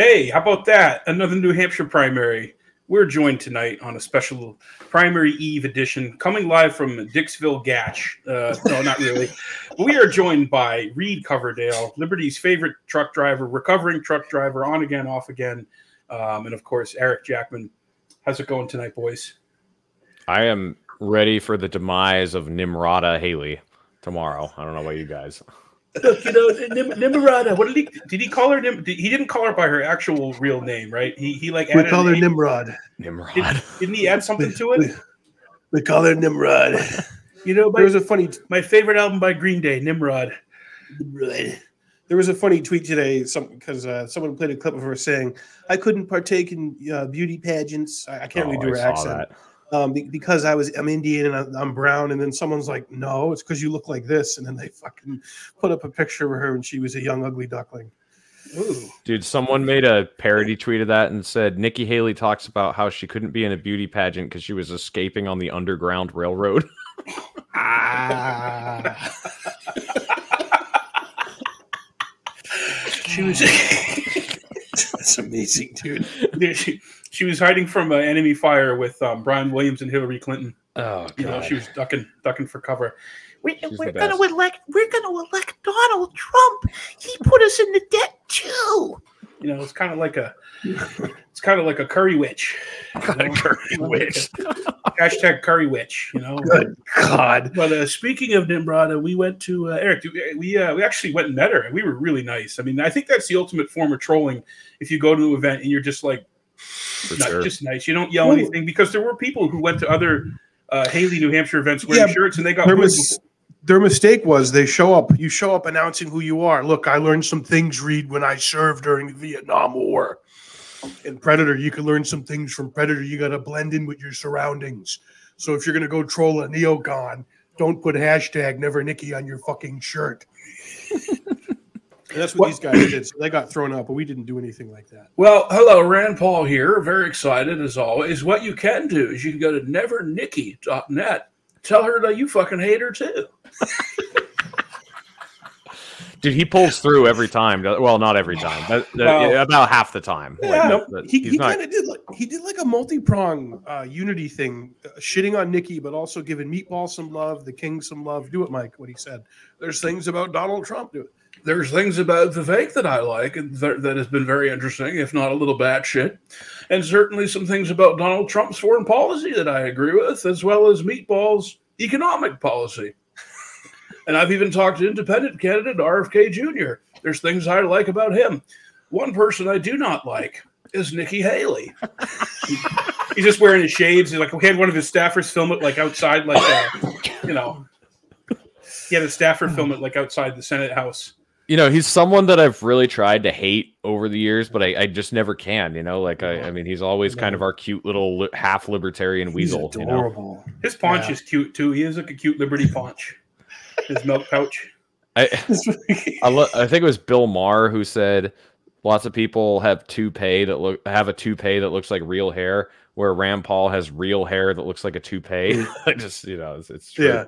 Hey, how about that? Another New Hampshire primary. We're joined tonight on a special primary eve edition, coming live from Dixville Notch. Uh, no, not really. we are joined by Reed Coverdale, Liberty's favorite truck driver, recovering truck driver, on again, off again, um, and of course Eric Jackman. How's it going tonight, boys? I am ready for the demise of Nimrata Haley tomorrow. I don't know about you guys. Look, you know, Nim- Nimrata. What did he? Did he call her? Nim- did, he didn't call her by her actual real name, right? He he like We call her name. Nimrod. Nimrod. Did, didn't he add something to it? We call her Nimrod. You know, There my, was a funny my favorite album by Green Day, Nimrod. Nimrod. There was a funny tweet today, some because uh, someone played a clip of her saying, "I couldn't partake in uh, beauty pageants. I, I can't Oh, really do her saw accent that. Um, be- because I was I'm Indian and I'm, I'm brown." And then someone's like, "No, it's because you look like this." And then they fucking put up a picture of her and she was a young ugly duckling. Ooh. Dude, someone made a parody tweet of that and said Nikki Haley talks about how she couldn't be in a beauty pageant because she was escaping on the Underground Railroad. Ah, She was that's amazing, dude. she, she was hiding from uh, enemy fire with um, Brian Williams and Hillary Clinton. Oh, You know, she was ducking ducking for cover. We, we're gonna best. elect. We're gonna elect Donald Trump. He put us in the debt too. You know, it's kind of like a, it's kind of like a curry witch. you know? curry witch. Hashtag curry witch. You know. Good God. But uh, speaking of Nimrata, we went to uh, Eric. We uh, we actually went and met her, and we were really nice. I mean, I think that's the ultimate form of trolling. If you go to an event and you're just like, not sure. just nice, you don't yell Well- anything because there were people who went to other uh, Haley, New Hampshire events wearing Yeah, shirts, and they got Their, booed mis- their mistake was they show up. You show up announcing who you are. Look, I learned some things. Reed when I served during the Vietnam War. In Predator, you can learn some things from Predator. You got to blend in with your surroundings. So if you're gonna go troll a neocon, don't put hashtag Never Nikki on your fucking shirt. And that's what, these guys did. So they got thrown out, but we didn't do anything like that. Well, hello, Rand Paul here. Very excited as always. What you can do is you can go to nevernikki.net. Tell her that you fucking hate her too. Dude, he pulls through every time. Well, not every time, but uh, Well- about half the time. Yeah, that- that he, he not- kind of did like he did like a multi-prong uh, unity thing, uh, shitting on Nikki, but also giving Meatball some love, the King some love. Do it, Mike. What he said. There's things about Donald Trump. Do it. There's things about Vivek that I like and that, that has been very interesting, if not a little batshit. And certainly some things about Donald Trump's foreign policy that I agree with, as well as Meatball's economic policy. And I've even talked to independent candidate RFK Jr. There's things I like about him. One person I do not like is Nikki Haley. He's just wearing his shades. He's like, we had one of his staffers film it like outside, like uh, you know, he had a staffer film it like outside the Senate House. you know, he's someone that I've really tried to hate over the years, but I, I just never can. You know, like I, I mean, he's always kind of our cute little li- half libertarian weasel. He's You know. His paunch Yeah. is cute too. He is like a cute Liberty paunch. His milk pouch. I, I, lo- I think it was Bill Maher who said lots of people have toupee that look have a toupee that looks like real hair, where Rand Paul has real hair that looks like a toupee. I just you know, it's, it's true. yeah,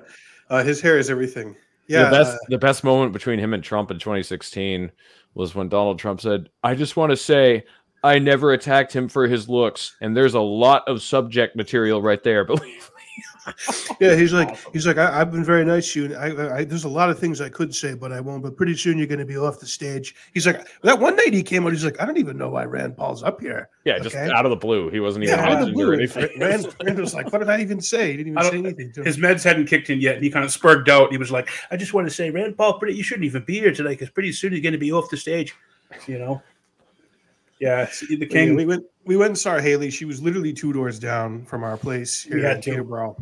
uh, his hair is everything. Yeah, the best uh, the best moment between him and Trump in 2016 was when Donald Trump said, "I just want to say." I never attacked him for his looks, and there's a lot of subject material right there. Believe yeah. He's like he's like I, I've been very nice to you. and I, I, there's a lot of things I could say, but I won't. But pretty soon you're going to be off the stage. He's like that one night he came out. He's like I don't even know why Rand Paul's up here. Yeah, just out of the blue. He wasn't even Yeah, out of the blue. anything. Rand, Rand was like, "What did I even say?" He didn't even say anything. To him. His meds hadn't kicked in yet, and he kind of spurred out. He was like, "I just want to say, Rand Paul, pretty, you shouldn't even be here today because pretty soon you're going to be off the stage." You know. Yeah, it's- the king. we went we went and saw Haley. She was literally two doors down from our place here We had in to. Peterborough.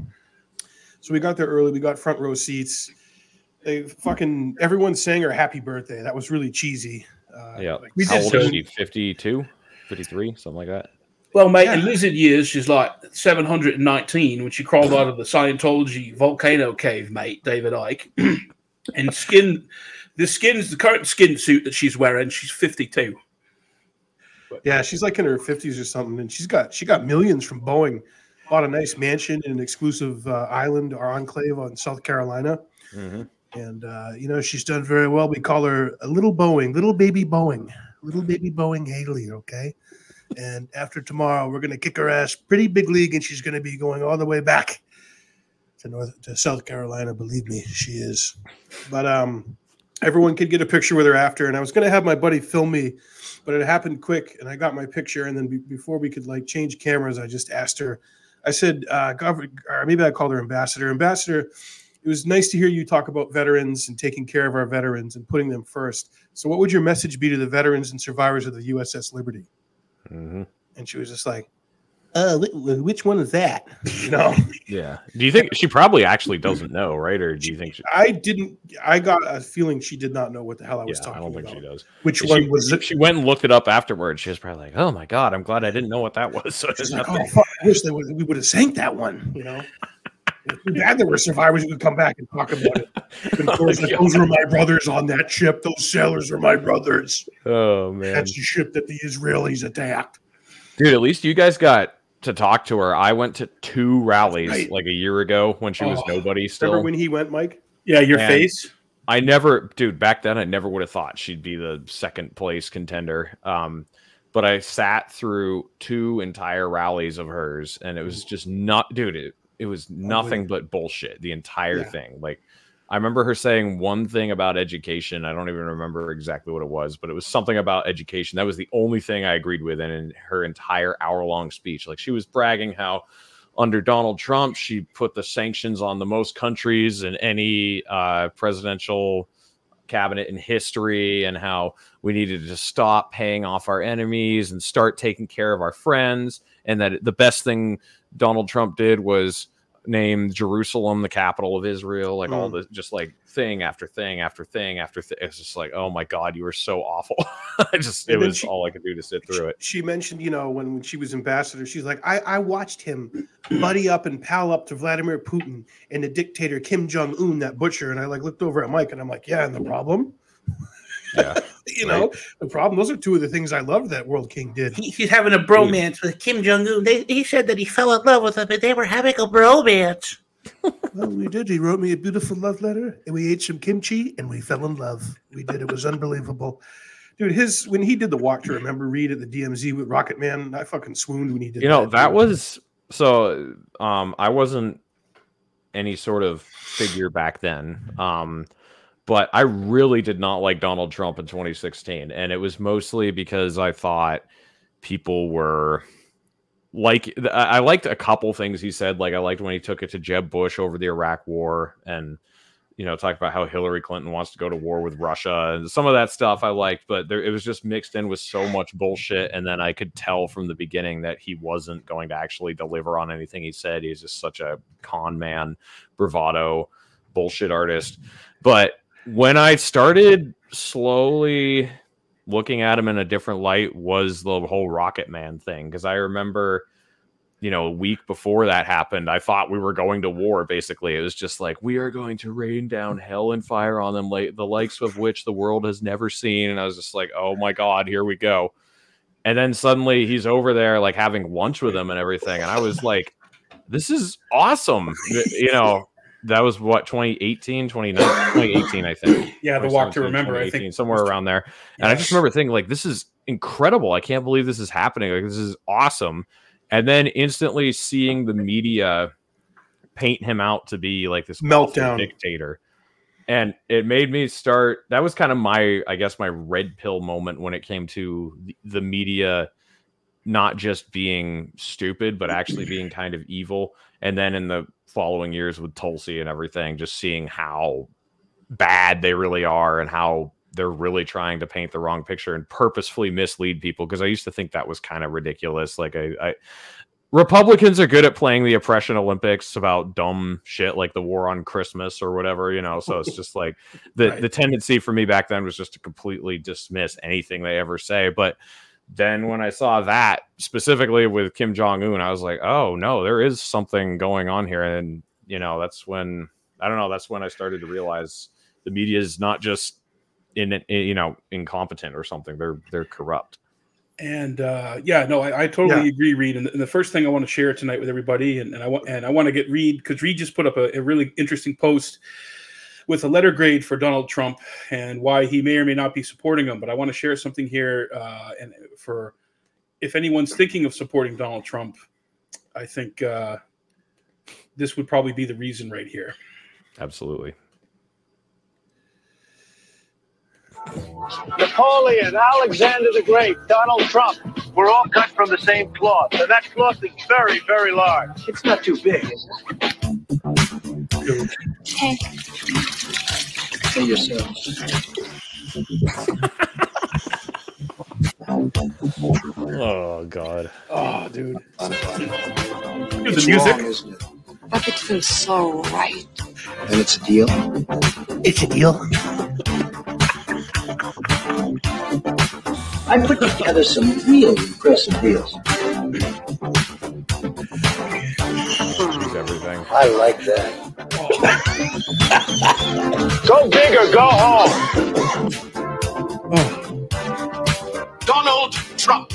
So we got there early. We got front row seats. They fucking everyone sang her happy birthday. That was really cheesy. Uh, Yeah. like, We How old is she? 52? 53? Something like that. Well, mate, Yeah. in lizard years, she's like 719 when she crawled out of the Scientology volcano cave, mate, David Icke. and skin, the skin's the current skin suit that she's wearing, she's 52. Yeah, she's like in her fifties or something, and she's got she got millions from Boeing. Bought a nice mansion in an exclusive uh, island or enclave on South Carolina, Mhm. and uh, you know she's done very well. We call her a little Boeing, little baby Boeing. little baby Boeing Haley, okay? And after tomorrow, we're gonna kick her ass pretty big league, and she's gonna be going all the way back to North to South Carolina. Believe me, she is. But um, everyone could get a picture with her after, and I was gonna have my buddy film me, but it happened quick, and I got my picture, and then be, before we could like change cameras, I just asked her. I said, uh, or maybe I called her ambassador. Ambassador, it was nice to hear you talk about veterans and taking care of our veterans and putting them first. So, what would your message be to the veterans and survivors of the USS Liberty? Mhm. And she was just like, "Uh, wh- wh- which one is that?" You know, Yeah. Do you think she probably actually doesn't know, right? Or do you think she? I didn't. I got a feeling she did not know what the hell I was talking about. I don't think about. she does. Which She, one was it? she went and looked it up afterwards. She was probably like, "Oh my god, I'm glad I didn't know what that was." So She's like, nothing. "Oh fuck! I wish they would, we would have sank that one." You know. It's too bad there were survivors who could come back and talk about it. And of course, like, those were my brothers on that ship. Those sailors were my brothers. Oh man, That's the ship that the Israelis attacked. dude. At least you guys got to talk to her. I went to two rallies right. like a year ago when she was Oh, nobody still. Remember when he went, Mike? Yeah, your Man. face. I never, dude, back then I never would have thought she'd be the second place contender. Um, but I sat through two entire rallies of hers, and it was just not, dude. It, it was nothing but bullshit. The entire Yeah. thing. Like, I remember her saying one thing about education. I don't even remember exactly what it was, but it was something about education. That was the only thing I agreed with in, in her entire hour long speech. Like, she was bragging how under Donald Trump, she put the sanctions on the most countries in any uh, presidential cabinet in history, and how we needed to stop paying off our enemies and start taking care of our friends. And that the best thing Donald Trump did was name Jerusalem the capital of Israel, like all mm. the just like thing after thing after thing after thing. It's just like, oh my god, you were so awful. I just it was she- all I could do to sit through it. She mentioned, you know, when, when she was ambassador, she's like, I, I watched him buddy up and pal up to Vladimir Putin and the dictator Kim Jong Un, that butcher. And I like looked over at Mike and I'm like, yeah, and the problem, Yeah. you know, the problem. Those are two of the things I loved that World King did. He, he's having a bromance with Kim Jong Un. He said that he fell in love with him, and they were having a bromance. Well, we did. He wrote me a beautiful love letter, and we ate some kimchi, and we fell in love. We did. It was unbelievable, dude. His when he did the walk to remember read at the DMZ with Rocket Man, I fucking swooned when he did. you know that dude. was so um i wasn't any sort of figure back then um but i really did not like donald trump in 2016 and it was mostly because i thought people were like I liked a couple things he said. Like I liked when he took it to Jeb Bush over the Iraq War, and you know talked about how Hillary Clinton wants to go to war with Russia, and some of that stuff I liked. But there, it was just mixed in with so much bullshit, and then I could tell from the beginning that he wasn't going to actually deliver on anything he said. He's just such a con man, bravado, bullshit artist. But when I started slowly looking at him in a different light was the whole Rocket Man thing. Because I remember, you know, a week before that happened, I thought we were going to war. Basically, it was just like we are going to rain down hell and fire on them, like the likes of which the world has never seen. And I was just like, oh my god, here we go. And then suddenly he's over there, like having lunch with him and everything, and I was like, this is awesome. You know. That was what 2018, 2019, 2018, I think. Yeah, the walk to remember. I think somewhere around there. And I just remember thinking, like, this is incredible. I can't believe this is happening. Like, this is awesome. And then instantly seeing the media paint him out to be like this Meltdown. dictator. And it made me start. That was kind of my, I guess, my red pill moment when it came to the, the media not just being stupid, but actually being kind of evil. And then in the following years with Tulsi and everything, just seeing how bad they really are and how they're really trying to paint the wrong picture and purposefully mislead people. Because I used to think that was kind of ridiculous. Like I, I Republicans are good at playing the oppression Olympics about dumb shit like the war on Christmas or whatever, you know. So it's just like the Right. the tendency for me back then was just to completely dismiss anything they ever say. But then when I saw that specifically with Kim Jong Un, I was like, oh no, there is something going on here. And you know, that's when I don't know, that's when I started to realize the media is not just in, in you know incompetent or something. They're they're corrupt. And uh, yeah, no, I, I totally Yeah. agree, Reed. And the, and the first thing I want to share tonight with everybody, and, and I want and I want to get Reed because Reed just put up a, a really interesting post with a letter grade for Donald Trump and why he may or may not be supporting him. But I want to share something here, uh, and for if anyone's thinking of supporting Donald Trump, I think uh, this would probably be the reason right here. Absolutely. Napoleon, Alexander the Great, Donald Trump. We're all cut from the same cloth. And that cloth is very, very large. It's not too big, is it? Hey, Say yourselves. Oh God. Oh, dude. Here's the music. isn't it? but it feels so right. And it's a deal. It's a deal. I put together some really impressive deals. Use everything. I like that. Go big or go home. Donald Trump.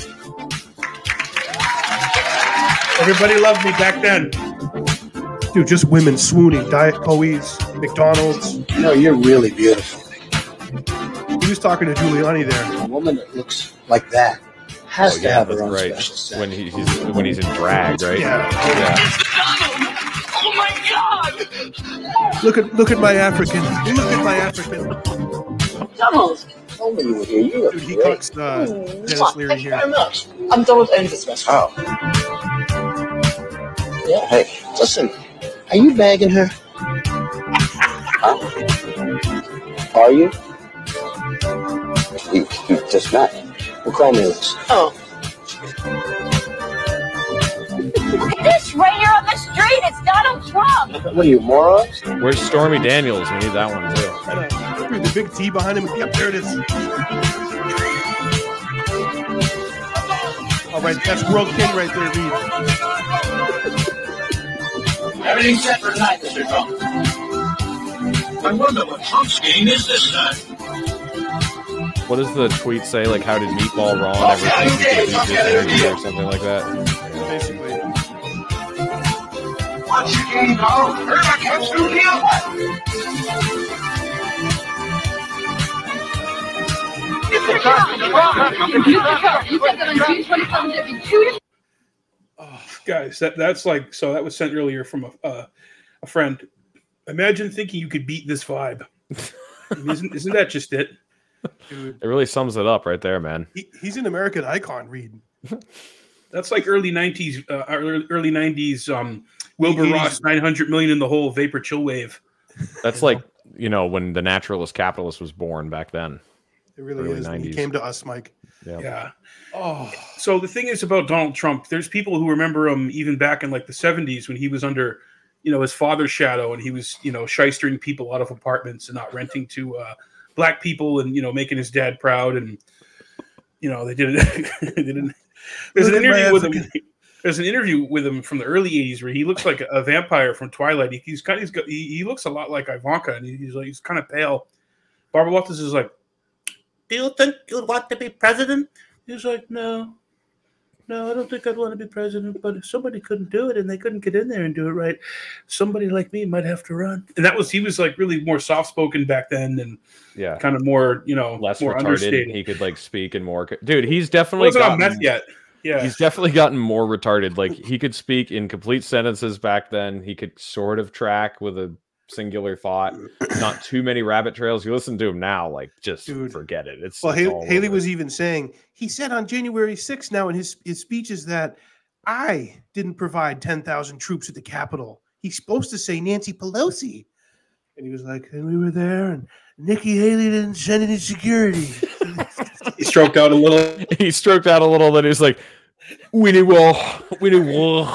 Everybody loved me back then. Dude, just women swooning. Diet Coe's, McDonald's. You know, you're really beautiful. He was talking to Giuliani there. A woman that looks like that has Oh, to yeah, have her that's own right. special set. When he, he's when he's in drag, right? Yeah. Yeah. Look at look at my African. Look at my African. Donald, Told me you were here. You look Dude, he great. cucks uh, Denis Leary thank you here. very much. I'm done with any discussion. Oh. Yeah, hey, listen, are you bagging her? Huh? Are you? You, you just met. Well, call me this. Oh, the street, it's Donald Trump. What are you, morons? Where's Stormy Daniels? We need that one too. Dude, the big T behind him. Yep, there it is. All right, that's World King right there, Reed. Everything's set for tonight, Mr. Trump. I wonder what Trump's game is this time. What does the tweet say? Like, how did Meatball Ron ever think he could beat this interview or something like that? Basically. What's your game, Carl? Heard about Trump's new deal? Oh, guys, that that's like so. That was sent earlier from a uh, a friend. Imagine thinking you could beat this vibe. Isn't isn't that just it? Dude, It really sums it up right there, man. he, he's an American icon, Reed. That's like early '90s, uh, early early '90s. Um, Wilbur 80s. Ross, 900 million in the hole, vapor chill wave. That's like you know when the naturalist capitalist was born back then. It really Early is. He came to us, Mike. Yeah. Yeah. Oh, So the thing is about Donald Trump, there's people who remember him even back in like the 70s when he was under, you know, his father's shadow and he was, you know, shystering people out of apartments and not renting to uh, black people and, you know, making his dad proud. And, you know, they didn't, they didn't. There's Look an interview with him. There's an interview with him from the early 80s where he looks like a vampire from Twilight. He, he's kind of, he's he, he looks a lot like Ivanka and he's like, he's kind of pale. Barbara Walters is like, do you think you'd want to be president? He's like, no, no, I don't think I'd want to be president. But if somebody couldn't do it and they couldn't get in there and do it right, somebody like me might have to run. And that was he was like really more soft spoken back then and Yeah. kind of more, you know, Less more retarded. understated. He could like speak and more. Dude, he's He definitely wasn't on meth yet. Yeah, He's definitely gotten more retarded. Like he could speak in complete sentences back then. He could sort of track with a singular thought. Not too many rabbit trails. You listen to him now, like just Dude. forget it. It's well, it's Haley, Haley was even saying he said on January 6th now in his his speeches that I didn't provide 10,000 troops at the Capitol. He's supposed to say Nancy Pelosi. And he was like, and we were there, and Nikki Haley didn't send any security. he stroked out a little. he stroked out a little. Then he's like, "We need war. We need war."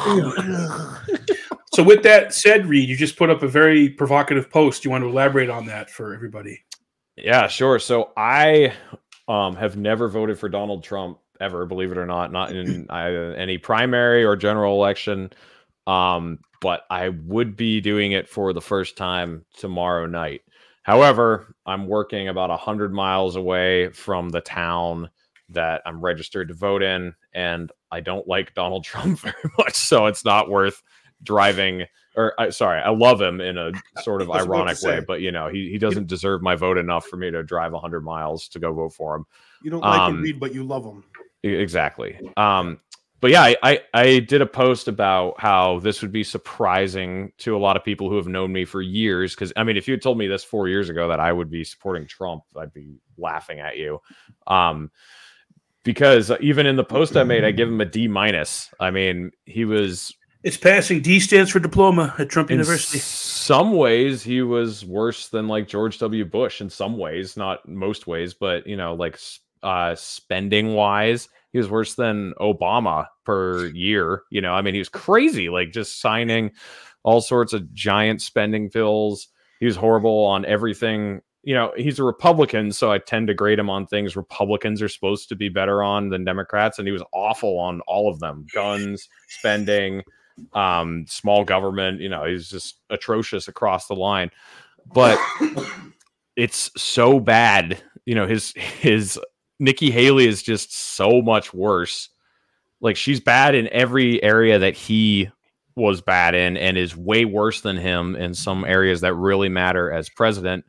So with that said, Reed, you just put up a very provocative post. You want to elaborate on that for everybody? Yeah, sure. So I um, have never voted for Donald Trump ever, believe it or not, not in uh, any primary or general election. Um, but I would be doing it for the first time tomorrow night. However, I'm working about 100 miles away from the town that I'm registered to vote in, and I don't like Donald Trump very much. So it's not worth driving or uh, sorry, I love him in a sort of I was about to ironic way, but you know, he, he doesn't deserve my vote enough for me to drive 100 miles to go vote for him. You don't like Um, him, Reed, but you love him. Exactly. Um, but yeah, I, I, I did a post about how this would be surprising to a lot of people who have known me for years. Because I mean, if you had told me this four years ago that I would be supporting Trump, I'd be laughing at you. Um, because even in the post I made, I give him a D minus. I mean, he was It's passing. D stands for diploma at Trump in University. some ways he was worse than like George W. Bush. In some ways, not most ways, but you know, like uh, spending wise, he was worse than Obama per year. You know, I mean, he was crazy, like just signing all sorts of giant spending bills. He was horrible on everything. You know, he's a Republican, so I tend to grade him on things Republicans are supposed to be better on than Democrats, and he was awful on all of them: guns, spending, um, small government. You know, he's just atrocious across the line. But it's so bad. You know, his his Nikki Haley is just so much worse. Like she's bad in every area that he was bad in and is way worse than him in some areas that really matter as president.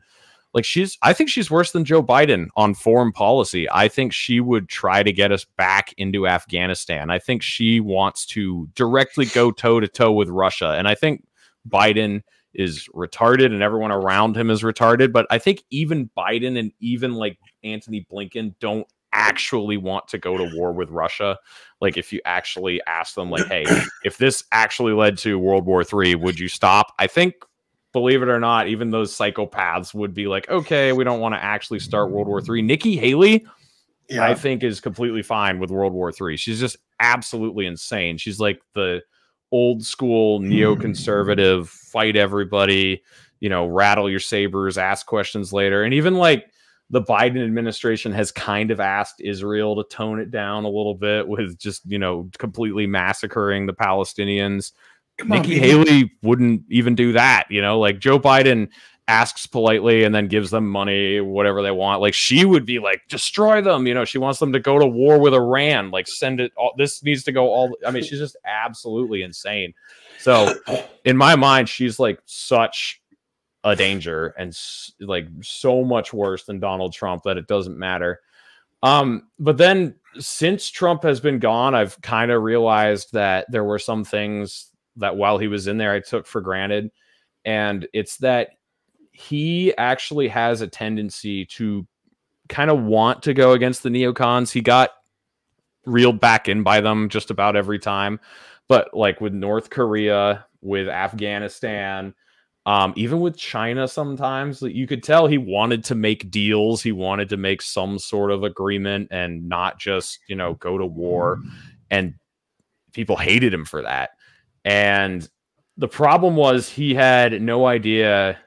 Like she's I think she's worse than Joe Biden on foreign policy. I think she would try to get us back into Afghanistan. I think she wants to directly go toe to toe with Russia. And I think Biden is retarded and everyone around him is retarded. But I think even Biden and even like Anthony Blinken don't actually want to go to war with Russia. Like if you actually ask them, like, hey, if this actually led to World War Three, would you stop? I think, believe it or not, even those psychopaths would be like, okay, we don't want to actually start World War Three. Nikki Haley, Yeah. I think is completely fine with World War Three. She's just absolutely insane. She's like the old school neoconservative, hmm. fight everybody, you know, rattle your sabers, ask questions later. And even like the Biden administration has kind of asked Israel to tone it down a little bit with just, you know, completely massacring the Palestinians. Come Nikki baby. Haley wouldn't even do that, you know, like Joe Biden asks politely and then gives them money, whatever they want. Like she would be like, destroy them. You know, she wants them to go to war with Iran. Like send it. All, this needs to go all. I mean, she's just absolutely insane. So in my mind, she's like such a danger and like so much worse than Donald Trump that it doesn't matter. Um, but then since Trump has been gone, I've kind of realized that there were some things that while he was in there, I took for granted. And it's that he actually has a tendency to kind of want to go against the neocons. He got reeled back in by them just about every time. But like with North Korea, with Afghanistan, um, even with China, sometimes you could tell he wanted to make deals. He wanted to make some sort of agreement and not just, you know, go to war. And people hated him for that. And the problem was he had no idea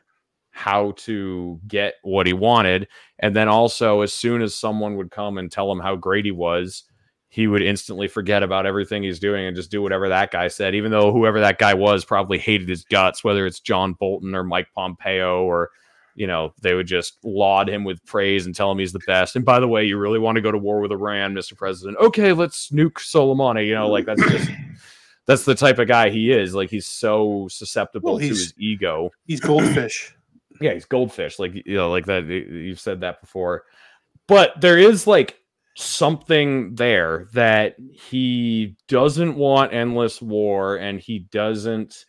how to get what he wanted. And then also, as soon as someone would come and tell him how great he was, he would instantly forget about everything he's doing and just do whatever that guy said, even though whoever that guy was probably hated his guts, whether it's John Bolton or Mike Pompeo or you know, they would just laud him with praise and tell him he's the best. And by the way, you really want to go to war with Iran, Mr. President? Okay, let's nuke Soleimani. You know, like that's just that's the type of guy he is. Like he's so susceptible Well, to he's- his ego. He's goldfish. Yeah, he's goldfish. Like you know, like that. You've said that before, but there is like something there that he doesn't want endless war, and he doesn't,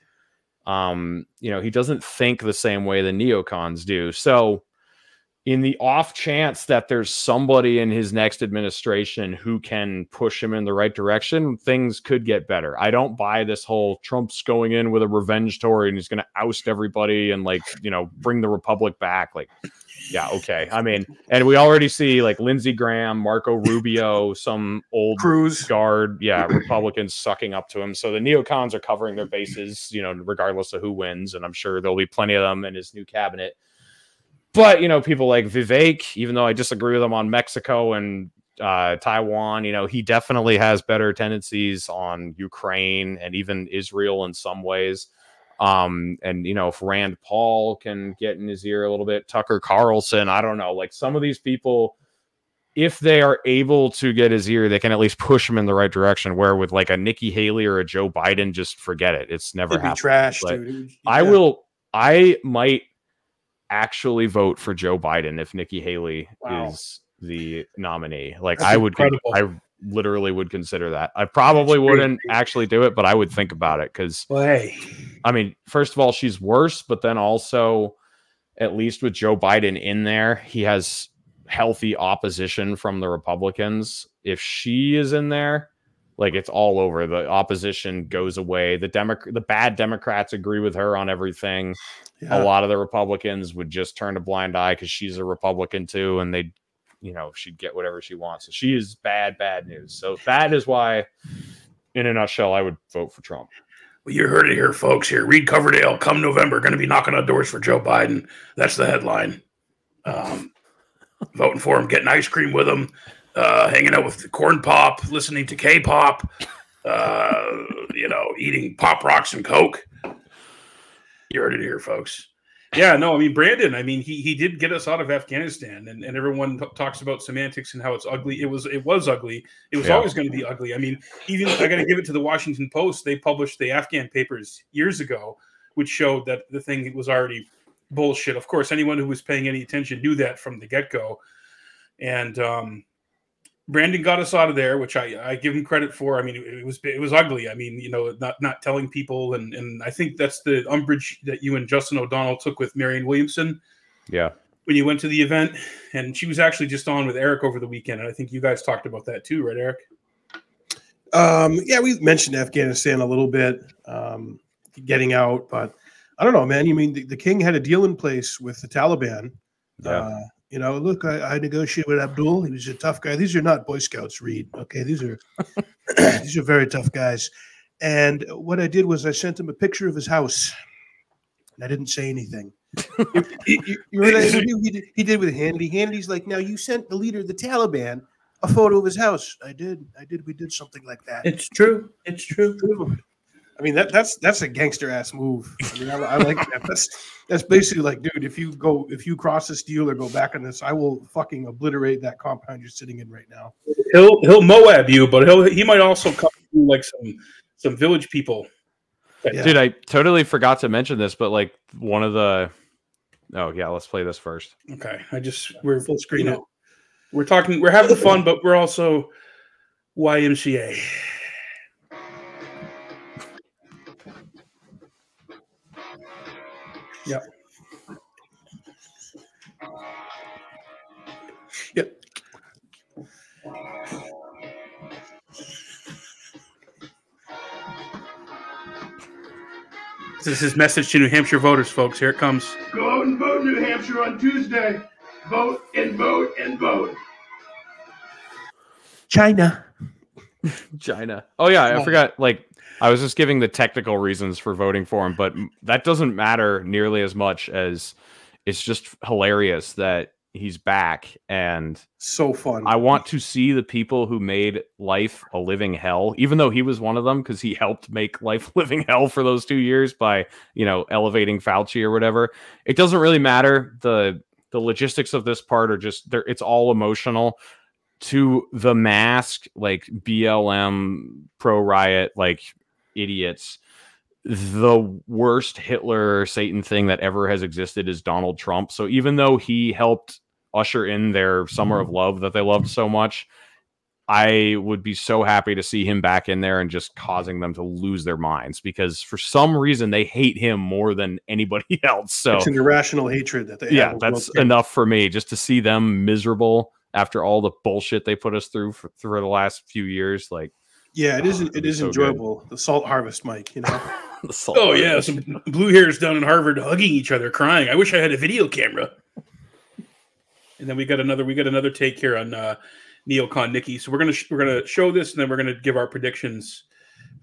um, you know, he doesn't think the same way the neocons do. So, in the off chance that there's somebody in his next administration who can push him in the right direction, things could get better. I don't buy this whole Trump's going in with a revenge tour and he's going to oust everybody and like, you know, bring the republic back. Like, yeah, okay. I mean, and we already see like Lindsey Graham, Marco Rubio, some old Cruz. guard, yeah, Republicans sucking up to him. So the neocons are covering their bases, you know, regardless of who wins. And I'm sure there'll be plenty of them in his new cabinet. But you know, people like Vivek, even though I disagree with him on Mexico and uh, Taiwan, you know, he definitely has better tendencies on Ukraine and even Israel in some ways. Um, and you know, if Rand Paul can get in his ear a little bit, Tucker Carlson, I don't know, like some of these people if they are able to get his ear, they can at least push him in the right direction. Where with like a Nikki Haley or a Joe Biden, just forget it. It's never happened. trash, But dude. Would- I will. I might actually vote for Joe Biden if Nikki Haley Wow. is the nominee. Like That's I would, con- I literally would consider that. I probably wouldn't actually do it, but I would think about it because Well, hey, I mean, first of all, she's worse, but then also, at least with Joe Biden in there, he has healthy opposition from the Republicans. If she is in there, like it's all over. The opposition goes away. The Demo- the bad Democrats agree with her on everything. Yeah. A lot of the Republicans would just turn a blind eye because she's a Republican too, and they, you know, she'd get whatever she wants. So she is bad, bad news. So that is why, in a nutshell, I would vote for Trump. Well, you heard it here, folks. Here, Reed Coverdale, come November, going to be knocking on doors for Joe Biden. That's the headline. Um, voting for him, getting ice cream with him, uh, hanging out with the corn pop, listening to K-pop, uh, you know, eating pop rocks and coke. You heard it here, folks. yeah, no, I mean Brandon. I mean he he did get us out of Afghanistan, and, and everyone t- talks about semantics and how it's ugly. It was it was ugly. It was Yeah. always going to be ugly. I mean, even I got to give it to the Washington Post. They published the Afghan papers years ago, which showed that the thing was already bullshit. Of course, anyone who was paying any attention knew that from the get go, and um, Brandon got us out of there, which I, I give him credit for. I mean, it, it was it was ugly. I mean, you know, not not telling people, and and I think that's the umbrage that you and Justin O'Donnell took with Marianne Williamson Yeah. when you went to the event, and she was actually just on with Eric over the weekend, and I think you guys talked about that too, right, Eric? Um, yeah, we mentioned Afghanistan a little bit, um, getting out, but I don't know, man. You mean the, the king had a deal in place with the Taliban? Yeah. Uh, you know, look, I, I negotiated with Abdul. He was a tough guy. These are not Boy Scouts, Reed. Okay, these are these are very tough guys. And what I did was I sent him a picture of his house, and I didn't say anything. you, you- you realize what he did, he did with Handy. Handy's like, now you sent the leader of the Taliban a photo of his house. I did. I did. We did something like that. It's true. It's true. I mean that that's that's a gangster ass move. I mean, I, I like that. That's that's basically like, dude, if you go if you cross this deal or go back on this, I will fucking obliterate that compound you're sitting in right now. He'll he'll Moab you, but he'll he might also come through like some some village people. Yeah. Dude, I totally forgot to mention this, but like one of the Oh yeah, let's play this first. Okay, I just we're Full screen you know, we're talking, we're having fun, but we're also YMCA. This is his message to New Hampshire voters, folks. Here it comes. Go out and vote, New Hampshire, on Tuesday. Vote and vote and vote. China. China. Oh yeah, I Right. forgot. Like I was just giving the technical reasons for voting for him, but that doesn't matter nearly as much as it's just hilarious that he's back and So fun. I want to see the people who made life a living hell, even though he was one of them because he helped make life living hell for those two years by, you know, elevating Fauci or whatever. It doesn't really matter. The the logistics of this part are just there, it's all emotional. To the mask, like BLM pro riot, like idiots. The worst Hitler Satan thing that ever has existed is Donald Trump. So even though he helped usher in their summer of mm-hmm. love that they loved so much. I would be so happy to see him back in there and just causing them to lose their minds because for some reason they hate him more than anybody else. So it's an irrational hatred that they have. yeah, that's enough for me just to see them miserable after all the bullshit they put us through for, through the last few years. Like Yeah, it is. it'd It be is so good. enjoyable. The salt harvest, Mike. You know. the salt Oh water. yeah, some blue hairs down in Harvard hugging each other, crying. I wish I had a video camera. And then we got another we got another take here on uh, neocon Nikki. So we're gonna sh- we're gonna show this, and then we're gonna give our predictions.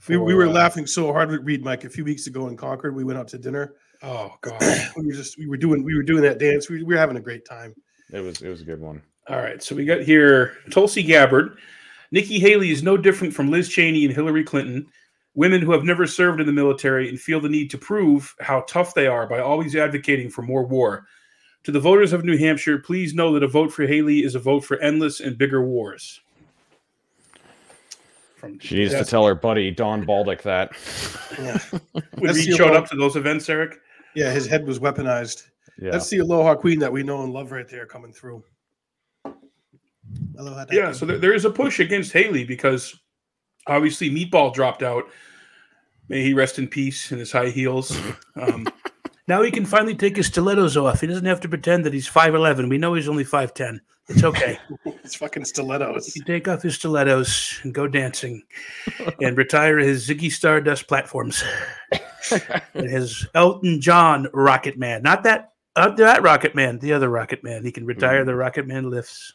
we, we were uh, laughing so hard with Reed, Mike, a few weeks ago in Concord. We went out to dinner. Oh god. We were just we were doing we were doing that dance. We, we were having a great time. It was it was a good one. All right, so we got here Tulsi Gabbard. Nikki Haley is no different from Liz Cheney and Hillary Clinton, women who have never served in the military and feel the need to prove how tough they are by always advocating for more war. To the voters of New Hampshire, please know that a vote for Haley is a vote for endless and bigger wars. From She needs to tell her buddy Don Bolduc that. Yeah, when That's Reed the showed aloha- up to those events, Eric. yeah, his head was weaponized. Yeah. That's the Aloha Queen that we know and love right there coming through. Aloha. Yeah, so there, there is a push against Haley because obviously Meatball dropped out. May he rest in peace in his high heels. Um, now he can finally take his stilettos off. He doesn't have to pretend that he's 5'11. We know he's only 5'10. It's okay. it's fucking stilettos. he can take off his stilettos and go dancing and retire his Ziggy Stardust platforms and his Elton John Rocket Man. Not that, not that Rocket Man, the other Rocket Man. He can retire mm. the Rocket Man lifts.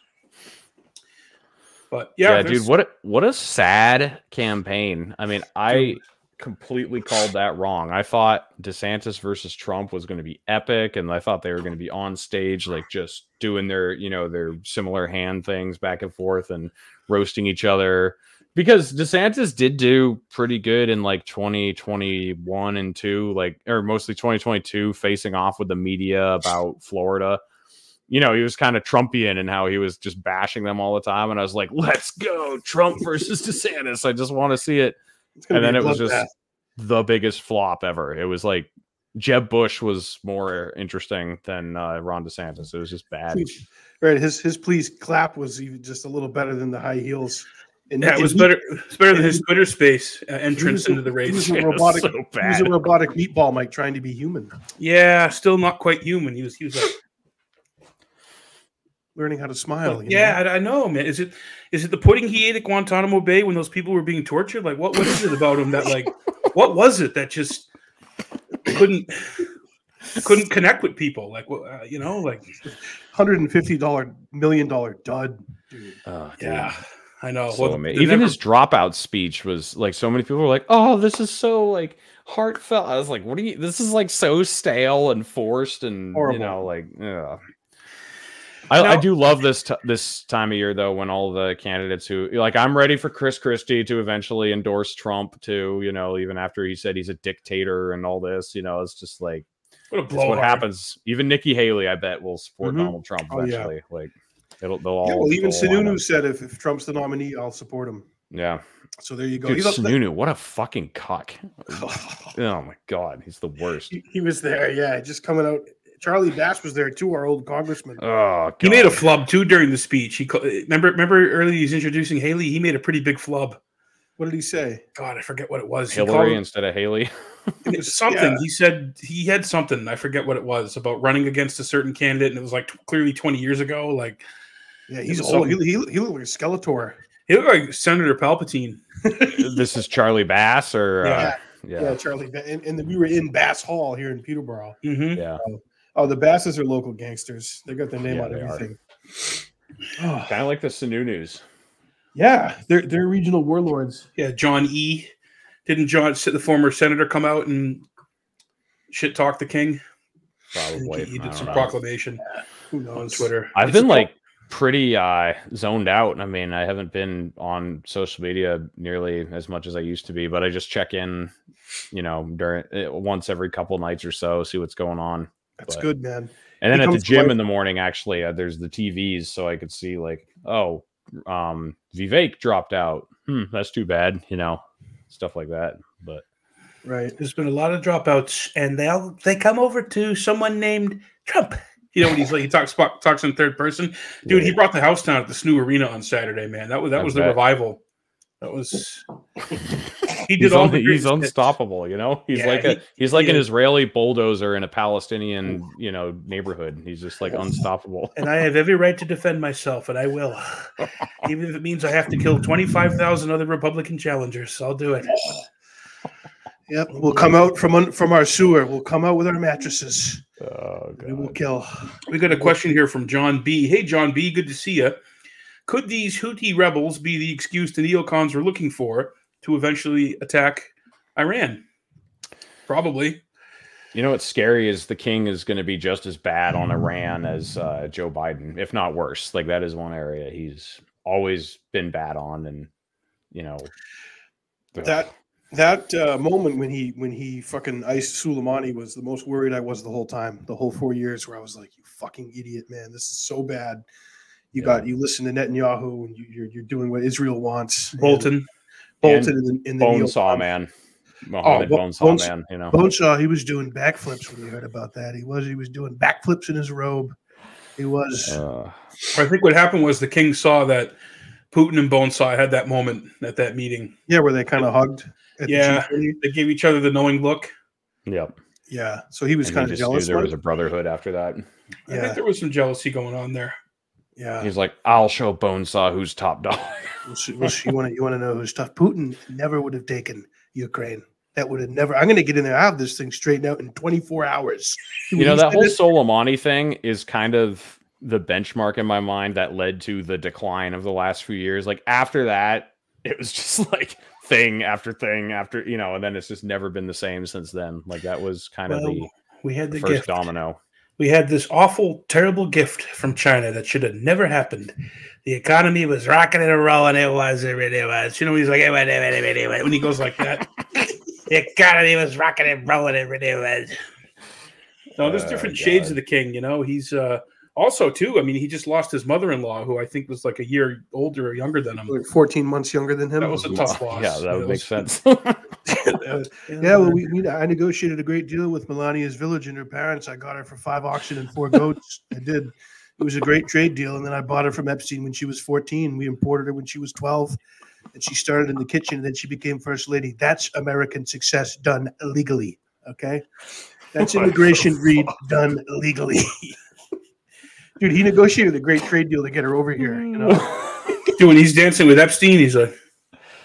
But yeah, yeah, dude, what a, what a sad campaign. I mean, I completely called that wrong. I thought DeSantis versus Trump was going to be epic, and I thought they were going to be on stage, like just doing their, you know, their similar hand things back and forth and roasting each other. Because DeSantis did do pretty good in like 2021 and two, like, or mostly 2022, facing off with the media about Florida you know, he was kind of Trumpian and how he was just bashing them all the time. And I was like, let's go, Trump versus DeSantis. I just want to see it. It's And then it was bloodbath. just the biggest flop ever. It was like Jeb Bush was more interesting than uh, Ron DeSantis. It was just bad. right. His his please clap was even just a little better than the high heels. And Yeah, it was he- better. It's better than his and- Twitter space uh, entrance a- into the He was race. a It was robotic. so he was a robotic meatball, Mike, trying to be human, Yeah, still not quite human. He was. He was like, learning how to smile. you yeah, know? I, I know, man. Is it is it the pudding he ate at Guantanamo Bay when those people were being tortured? Like, what what is it about him that like, what was it that just couldn't couldn't connect with people? Like, what uh, you know, like, hundred and fifty dollar million dollar dud. Dude. Oh, dude. yeah, I know. So Well, even never- his dropout speech was like so many people were like, "Oh, this is so like heartfelt." I was like, "What do you? This is like so stale and forced, and you know, like, ugh. I, I do love this t- this time of year though, when all the candidates who like I'm ready for Chris Christie to eventually endorse Trump too. You know, even after he said he's a dictator and all this, you know, it's just like what a blow what happens. Even Nikki Haley, I bet, will support Mhm. Donald Trump Oh, yeah. eventually. Like, it'll they'll all Yeah, well, even they'll all line Sununu said if, if Trump's the nominee, I'll support him. yeah. So there you go. Dude, Sununu, what a fucking cuck. Oh my god, he's the worst. he, he was there, yeah, just coming out. Charlie Bass was there too, our old congressman. Oh, God. He made a flub too during the speech. He ca- remember remember earlier he's introducing Haley. He made a pretty big flub. What did he say? God, I forget what it was. He Hillary called- instead of Haley. It was something. Yeah. He said he had something. I forget what it was about running against a certain candidate, and it was like t- clearly twenty years ago. Like Yeah, he's was old. He, he, he looked like a Skeletor. he looked like Senator Palpatine. this is Charlie Bass, or Yeah. uh, Yeah, yeah, Charlie. Ba- And, and we were in Bass Hall here in Peterborough. hmm yeah. Oh, the Basses are local gangsters. They got their name Yeah, on everything. Oh, Kind of like the Sununus. yeah, they're they're regional warlords. Yeah, John E. Didn't John, the former senator, come out and shit talk the king? Probably. He, he did some know. proclamation. Who knows? On Twitter. I've It's been a- like pretty uh zoned out. I mean, I haven't been on social media nearly as much as I used to be, but I just check in, you know, during uh, once every couple nights or so, see what's going on. That's but- good, man. And then He at the gym life. in the morning, actually, uh, there's the TVs, so I could see like, oh, um, Vivek dropped out. Hmm, that's too bad, you know, stuff like that. But Right. There's been a lot of dropouts, and they all they come over to someone named Trump. You know when he's like he talks talks in third person. Dude, he brought the house down at the SNHU Arena on Saturday. Man, that was that I was the revival. That was he did he's, all un- the he's greatest hits. unstoppable, you know. He's Yeah, like he- a he's like he an is. Israeli bulldozer in a Palestinian, you know, neighborhood. He's just like unstoppable. and I have every right to defend myself, and I will, even if it means I have to kill twenty five thousand other Republican challengers. I'll do it. Yep. We'll come out from un- from our sewer. We'll come out with our mattresses. Oh We will kill. We got a question here from John B. Hey, John B. Good to see you. Could these Houthi rebels be the excuse the neocons were looking for to eventually attack Iran? Probably. You know what's scary is the king is going to be just as bad on Iran as uh, Joe Biden, if not worse. Like that is one area he's always been bad on, and you know ugh. That That uh, moment when he when he fucking iced Soleimani was the most worried I was the whole time, the whole four years, where I was like, "You fucking idiot, man! This is so bad." You got you listen to Netanyahu and you, you're you're doing what Israel wants. and Bolton. Bolton in the, in the Bone Neil man. Mohammed Bo- Bonesaw Bones- man, you know. Bonesaw, he was doing backflips when you heard about that. He was he was doing backflips in his robe. He was Uh, I think what happened was the king saw that Putin and Bonesaw had that moment at that meeting. yeah, where they kind of hugged. At the Yeah. G20. They gave each other the knowing look. yep. yeah. So he was kind of just knew jealous. there was a brotherhood after that. I Yeah. think there was some jealousy going on there. Yeah. He's like, I'll show Bonesaw who's top dog. We'll we'll you want to you want to know who's tough? Putin never would have taken Ukraine. That would have never. I'm going to get in there. I have this thing straightened out in 24 hours. you know that whole it- Soleimani thing is kind of the benchmark in my mind that led to the decline of the last few years. Like after that, it was just like thing after thing after you know, and then it's just never been the same since then. Like that was kind of the We had the first gift. domino. We had this awful, terrible gift from China that should have never happened. The economy was rocking and rolling. It was, it really was. You know, he's like, "Eh, wait, wait, eh, wait, wait," when he goes like that. the economy was rocking and rolling. It really was. No, there's different shades God. of the king. You know, he's uh, also too. I mean, he just lost his mother-in-law, who I think was like a year older or younger than him. like 14 months younger than him. That was a tough loss. Yeah, that It would make sense. yeah, well, we, we I negotiated a great deal with Melania's village and her parents. I got her for five oxen and four goats. I did. It was a great trade deal, and then I bought her from Epstein when she was 14. We imported her when she was 12, and she started in the kitchen, and then she became first lady. That's American success done legally. Okay, that's oh immigration read done legally. Dude, he negotiated a great trade deal to get her over here. You know, Dude, when he's dancing with Epstein, he's like,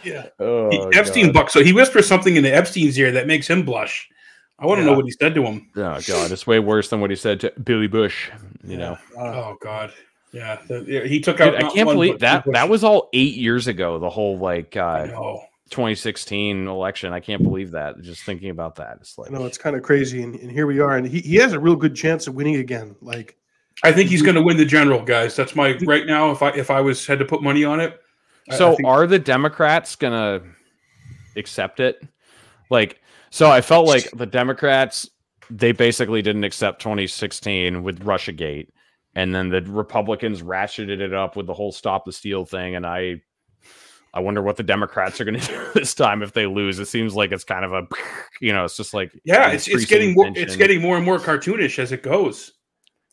yeah. oh, he- Epstein God. bucks. So he whispers something into Epstein's ear that makes him blush. I want to know what he said to him. Oh god, it's way worse than what he said to Billy Bush. You know, Oh God, yeah, the, yeah, he took Dude, out. I can't one, believe that that was all eight years ago. The whole like uh, 2016 election. I can't believe that. Just thinking about that, it's like no, it's kind of crazy, and, and here we are, and he, he has a real good chance of winning again. Like, I think he's mm-hmm. going to win the general, guys. That's my right now. If I if I was had to put money on it, I- I So think- are the Democrats gonna accept it? Like, so I felt like the Democrats they basically didn't accept 2016 with RussiaGate, and then the Republicans ratcheted it up with the whole Stop the Steal thing, and I. I wonder what the Democrats are going to do this time if they lose. It seems like it's kind of a, you know, it's just like yeah, it's, it's getting more it's getting more and more cartoonish as it goes.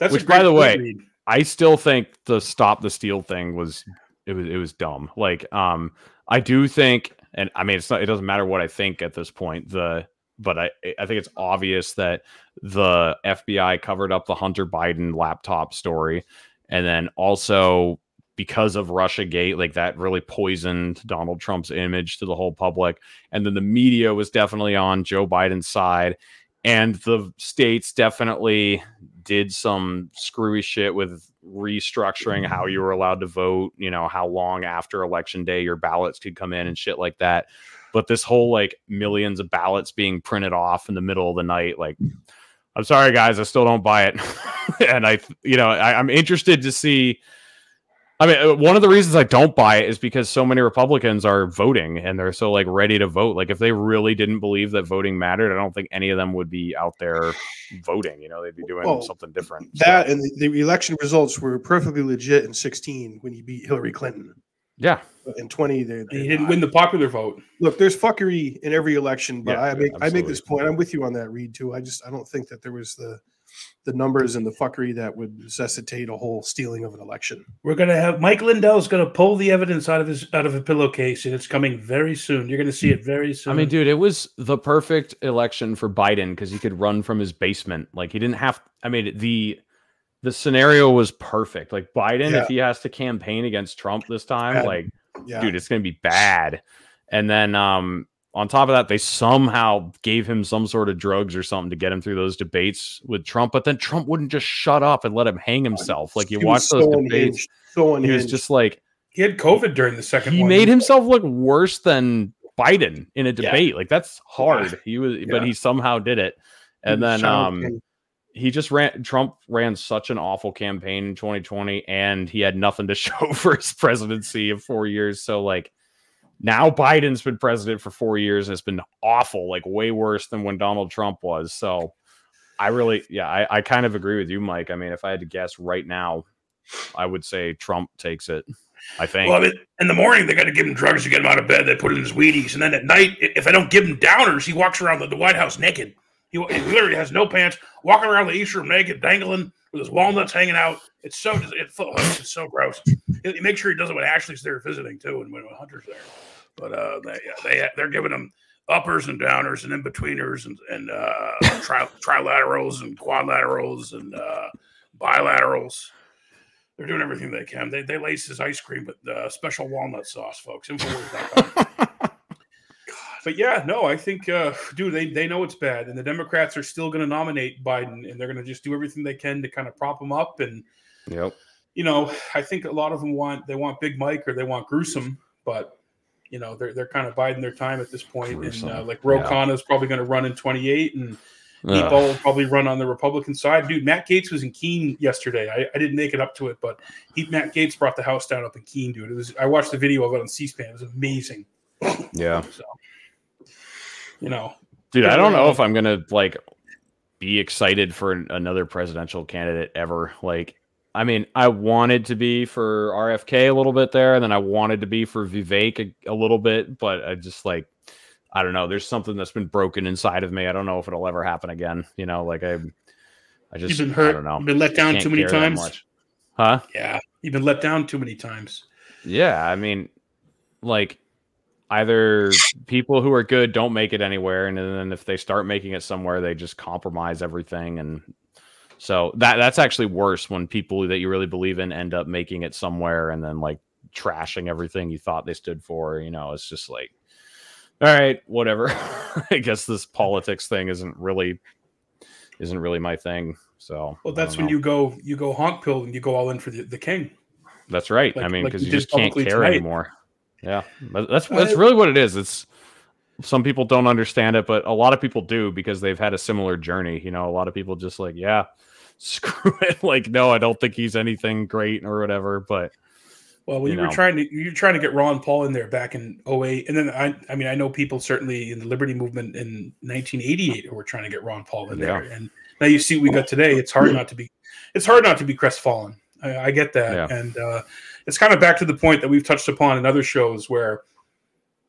That's Which, by the way, Reed. I still think the stop the steal thing was it was it was dumb. Like um I do think and I mean it's not it doesn't matter what I think at this point the but I I think it's obvious that the FBI covered up the Hunter Biden laptop story and then also because of Russia Gate like that really poisoned Donald Trump's image to the whole public and then the media was definitely on Joe Biden's side and the states definitely did some screwy shit with restructuring how you mm-hmm. were allowed to vote, you know, how long after election day your ballots could come in and shit like that. But this whole like millions of ballots being printed off in the middle of the night, like, I'm sorry, guys, I still don't buy it. and I, you know, I, I'm interested to see. I mean, uh, one of the reasons I don't buy it is because so many Republicans are voting and they're so like ready to vote. Like, if they really didn't believe that voting mattered, I don't think any of them would be out there voting. You know, they'd be doing Well, something different. So, that and the, the election results were perfectly legit in 16 when you beat Hillary Clinton. yeah, But in 20, they he didn't win the popular vote. Look, there's fuckery in every election, but Yeah, I make I make this point. I'm with you on that, Reed. Too. I just I don't think that there was the the numbers and the fuckery that would necessitate a whole stealing of an election. We're gonna have Mike Lindell's gonna pull the evidence out of his out of a pillowcase, and it's coming very soon. You're gonna see it very soon. I mean, dude, it was the perfect election for Biden because he could run from his basement. Like he didn't have. I mean, the the scenario was perfect. Like Biden, Yeah. if he has to campaign against Trump this time, Bad. like Yeah, dude, it's gonna be bad. And then um on top of that, they somehow gave him some sort of drugs or something to get him through those debates with Trump. But then Trump wouldn't just shut up and let him hang himself. Like you He watch those so debates, so he was just like he had COVID during the second he one. made himself look worse than Biden in a debate. Like that's hard. He was, but he somehow did it. And was then um, King. he just ran. Trump ran such an awful campaign in 2020, and he had nothing to show for his presidency of four years. So like, now Biden's been president for four years and it's been awful, like way worse than when Donald Trump was. So I really, yeah, I, I kind of agree with you, Mike. I mean, if I had to guess right now, I would say Trump takes it. I think. Well, I mean, in the morning they got to give him drugs to get him out of bed. They put in his Wheaties, and then at night, if I don't give him downers, he walks around the, the White House naked. He, he literally has no pants, walking around the East Room naked, dangling with his walnuts hanging out. It's so so- it's so gross. Makes sure he does it when Ashley's there visiting too, and when Hunter's there. But uh, they they they're giving them uppers and downers and in betweeners and and uh, tri- trilaterals and quadlaterals and uh, bilaterals. They're doing everything they can. They they lace his ice cream with uh, special walnut sauce, folks. But yeah, no, I think, uh, dude, they, they know it's bad, and the Democrats are still going to nominate Biden, and they're going to just do everything they can to kind of prop him up. And Yep. you know, I think a lot of them want they want Big Mike or they want Gruesome, but you know, they're they're kind of biding their time at this point. And uh, like Ro is probably going to run in 28, and. Meatball will probably run on the Republican side. Dude, Matt Gaetz was in Keene yesterday. I, I didn't make it up to it, but he, Matt Gaetz brought the house down up in Keene, dude. It was I watched the video of it on C-SPAN. It was amazing. Yeah. So, you know, Dude, I don't know if I'm gonna like be excited for an- another presidential candidate ever. Like, I mean, I wanted to be for RFK a little bit there, and then I wanted to be for Vivek a, a little bit, but I just like, I don't know. There's something that's been broken inside of me. I don't know if it'll ever happen again. You know, like I, I just you've been hurt, I don't know. you've been let down Can't too many times. Huh? Yeah, you've been let down too many times. Yeah, I mean, like either people who are good don't make it anywhere, and then if they start making it somewhere, they just compromise everything, and so that that's actually worse when people that you really believe in end up making it somewhere and then like trashing everything you thought they stood for. You know, it's just like, all right, whatever. I guess this politics thing isn't really isn't really my thing. So Well, that's when you go you go honk pill and you go all in for the, the king. That's right. I Like- mean, like because you you just can't care tonight. anymore. Yeah, that's that's really what it is. It's some people don't understand it, but a lot of people do because they've had a similar journey. You know, a lot of people just like, yeah, screw it. Like, no, I don't think he's anything great or whatever. But Well, when You you, were know. trying to you were trying to get Ron Paul in there back in 08. and then I I mean I know people certainly in the Liberty movement in 1988 who were trying to get Ron Paul in there, Yeah. and now you see what we got today. It's hard not to be it's hard not to be crestfallen. I, I get that, Yeah. and uh, it's kind of back to the point that we've touched upon in other shows where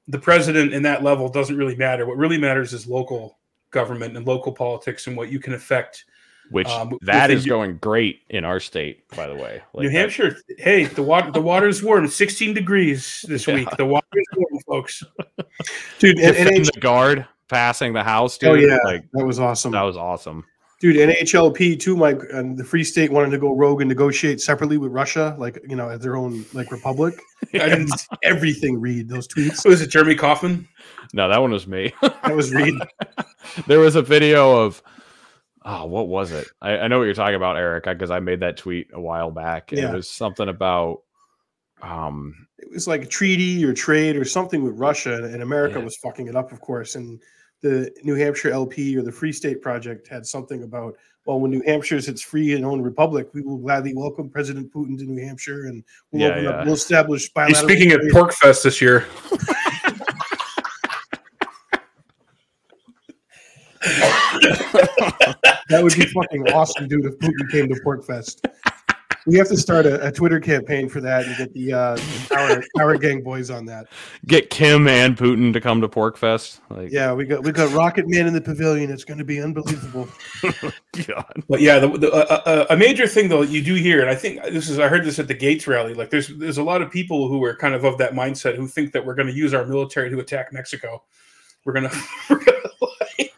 the president in that level doesn't really matter. What really matters is local government and local politics and what you can affect. Which Um, that within going great in our state, by the way. Like New that- Hampshire, hey, the water the water's warm, 16 degrees this Yeah. week. The water's warm, folks. dude. and- defend NH- the guard passing the house, dude. oh yeah, like that was awesome. that was awesome. Dude, NHLP too. Mike, and the Free State wanted to go rogue and negotiate separately with Russia, like you know, as their own like republic. I didn't see everything. Read those tweets. Was it Jeremy Kauffman? No, that one was me. That was Reed. there was a video of oh what was it i, I know what you're talking about eric because i made that tweet a while back Yeah. it was something about um It was like a treaty or trade or something with Russia, and America Yeah. was fucking it up, of course. And the New Hampshire LP or the Free State Project had something about, well, when New Hampshire is its free and own republic, we will gladly welcome President Putin to New Hampshire, and we'll Yeah, open up, we'll establish He's bilateral. speaking at trade." PorcFest this year. That would be fucking awesome, dude, if Putin came to PorcFest. We have to start a, a Twitter campaign for that and get the uh, Power, Power Gang boys on that. get kim and putin to come to PorcFest like Yeah, we got we got Rocket Man in the pavilion. It's going to be unbelievable. God. But yeah, the, the, uh, uh, a major thing though you do hear, and I think this is I heard this at the Gaetz rally. Like there's there's a lot of people who are kind of of that mindset who think that we're going to use our military to attack Mexico. We're gonna we're gonna like,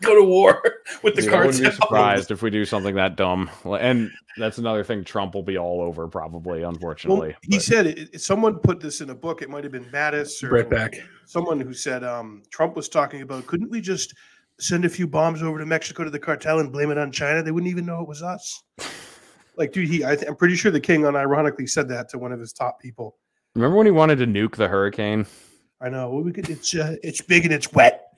go to war with the Dude, I wouldn't be cartel. surprised if we do something that dumb and that's another thing trump will be all over probably Well, unfortunately he but- said it, it- someone put this in a book. It might have been Mattis or Right back. someone who said um, Trump was talking about. Couldn't we just send a few bombs over to Mexico to the cartel and blame it on China? They wouldn't even know it was us. Like, dude, he I th- I'm pretty sure the king unironically said that to one of his top people. remember when he wanted to nuke the hurricane I know. We could. It's uh, it's big and it's wet,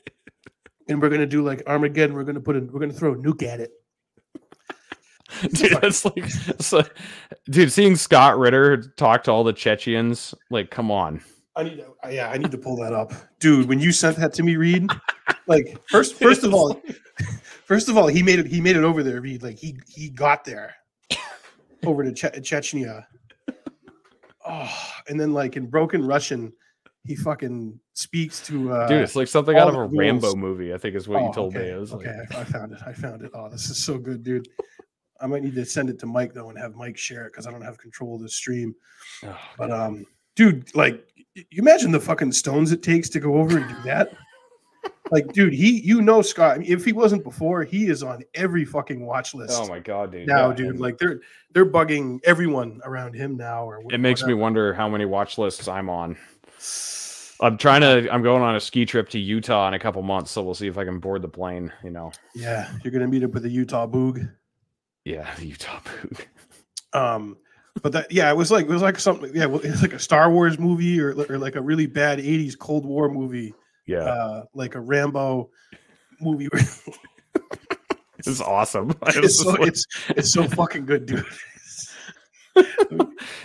and we're gonna do like Armageddon. We're gonna put a, we're gonna throw a nuke at it. dude, that's like, dude, seeing Scott Ritter talk to all the Chechens, like, come on, I need to, yeah, I need to pull that up, dude. When you sent that to me, Reed, like first, first of all, first of all, he made it. He made it over there, Reed. Like he he got there over to che- Chechnya. Oh, and then like in broken Russian, he fucking speaks to uh, Dude, it's like something out of a rules. Rambo movie. I think is what Oh, you told okay, me. It was okay, like, I, I found it. I found it. Oh, this is so good, dude. I might need to send it to Mike though and have Mike share it because I don't have control of the stream. oh, But um, dude, like, you imagine the fucking stones it takes to go over and do that. like, dude, he, you know, Scott. I mean, if he wasn't before, he is on every fucking watch list oh my god, dude. now, yeah, dude. Like, they're they're bugging everyone around him now. Or it makes me wonder how many watch lists I'm on. I'm trying to. I'm going on a ski trip to Utah in a couple months, so we'll see if I can board the plane. You know, Yeah, you're gonna meet up with the Utah Boog. yeah, the Utah boot. Um, but that yeah, it was like it was like something. Yeah, it's like a Star Wars movie or, or like a really bad '80s Cold War movie, Yeah, uh, like a Rambo movie. this is awesome. It's so like- it's it's so fucking good, dude.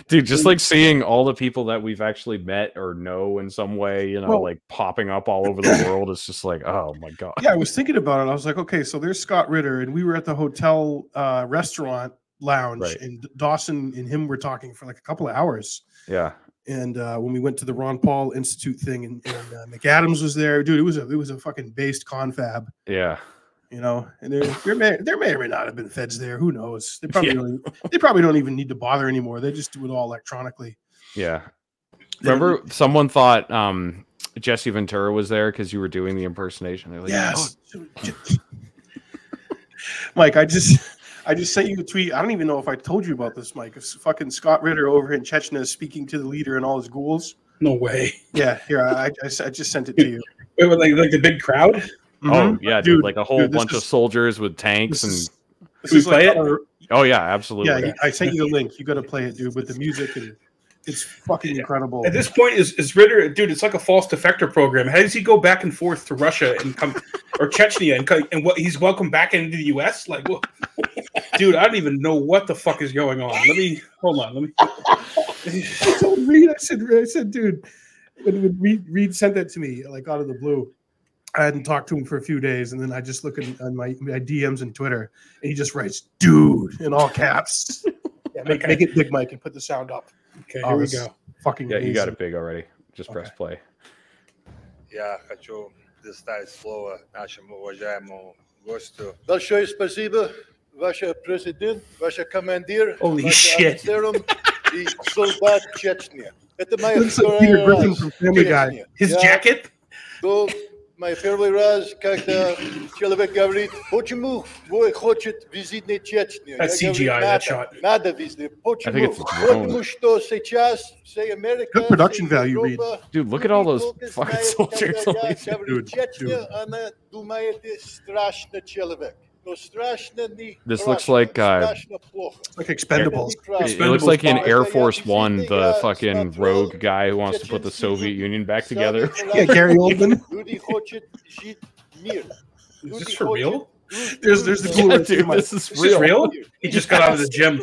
Dude, just like seeing all the people that we've actually met or know in some way, you know, Well- like popping up all over the world. It's just like, oh my god. yeah, I was thinking about it. I was like, okay, so there's Scott Ritter, and we were at the hotel uh, restaurant lounge, Right. and Dawson and him were talking for like a couple of hours. Yeah, And uh, when we went to the Ron Paul Institute thing, and, and uh, McAdams was there, dude. It was a it was a fucking based confab, yeah. You know. And there there may there may or may not have been feds there. Who knows? They probably Yeah. don't, even- they probably don't even need to bother anymore. They just do it all electronically. Yeah. They don't Remember, someone thought um, Jesse Ventura was there because you were doing the impersonation. Like, Yes. Mike, I just I just sent you a tweet. I don't even know if I told you about this, Mike. It's fucking Scott Ritter over in Chechnya speaking to the leader and all his ghouls. No way. Yeah, here I, I, I s- I just sent it to you. Wait, wait, like like the big crowd. Oh, Mhm. yeah, dude, Dude, like a whole dude, this bunch of soldiers with tanks This and is, this we is like play it? oh yeah, absolutely. yeah. I sent you the link. You got to play it, dude, with the music and it's fucking incredible. At this point, is is Ritter, dude? It's like a false defector program. How does he go back and forth to Russia and come or Chechnya and co- and what? He's welcome back into the U.S. Like, what? dude, I don't even know what the fuck is going on. Let me hold on. Let me. I told Reed, I said, I said, dude, when, when Reed, Reed sent that to me, like out of the blue, I hadn't talked to him for a few days, and then I just look at on my, my DMs and Twitter, and he just writes, "Dude" in all caps. Yeah, make, make it big, Mike, and put the sound up. Okay, Oh, here we this- go. Fucking Yeah, you got amazing. it big already. Just press Okay. play. Я хочу предоставить слово нашему уважаемому гостю. Большое спасибо, ваш президент, ваш командир, Holy ваш shit. офицером и солдат Чечни. Это моя Looks like вторая Peter Griffin раз from в Family Guy. Чечне. His Я jacket. то мой первый раз, когда человек говорит, почему вы хотите визитной Чечни? That's Я говорю, CGI, that надо, shot. надо визит. Почему? it's a drone. Потому что сейчас вся Америка, Good production вся value, Reed. Европа, Dude, look at all those Только fucking знает, soldiers. когда on я these- говорю Dude, Чечня, dude. она думает, это страшный человек. This looks like uh, like Expendables. It, it looks like in Air Force One, the fucking rogue guy who wants to put the Soviet Union back together. yeah, Gary Oldman. Is this for real? There's, there's the Blu-ray. Yeah, dude, this is this real. Is real? He just got out of the gym.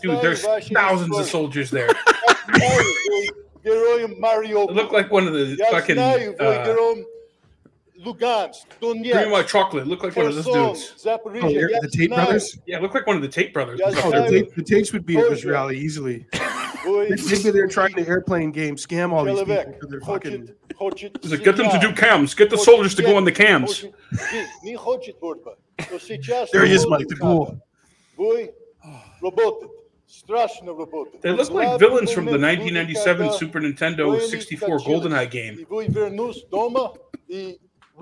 Dude, there's thousands of soldiers there. Look like one of the fucking. Uh, Lugansk, Donetsk. Bring my chocolate. Look like one of those dudes. Zaporizhia, oh, the Tate brothers. Yeah, look like one of the Tate brothers. Oh, the, Tate, the Tates would be at this rally easily. Maybe they're trying to airplane game scam all these people. They're fucking. Like, get them to do cams. Get the soldiers to go on the cams. there he is, Mike. The ghoul. They look like villains from the 1997 Super Nintendo 64 GoldenEye game. И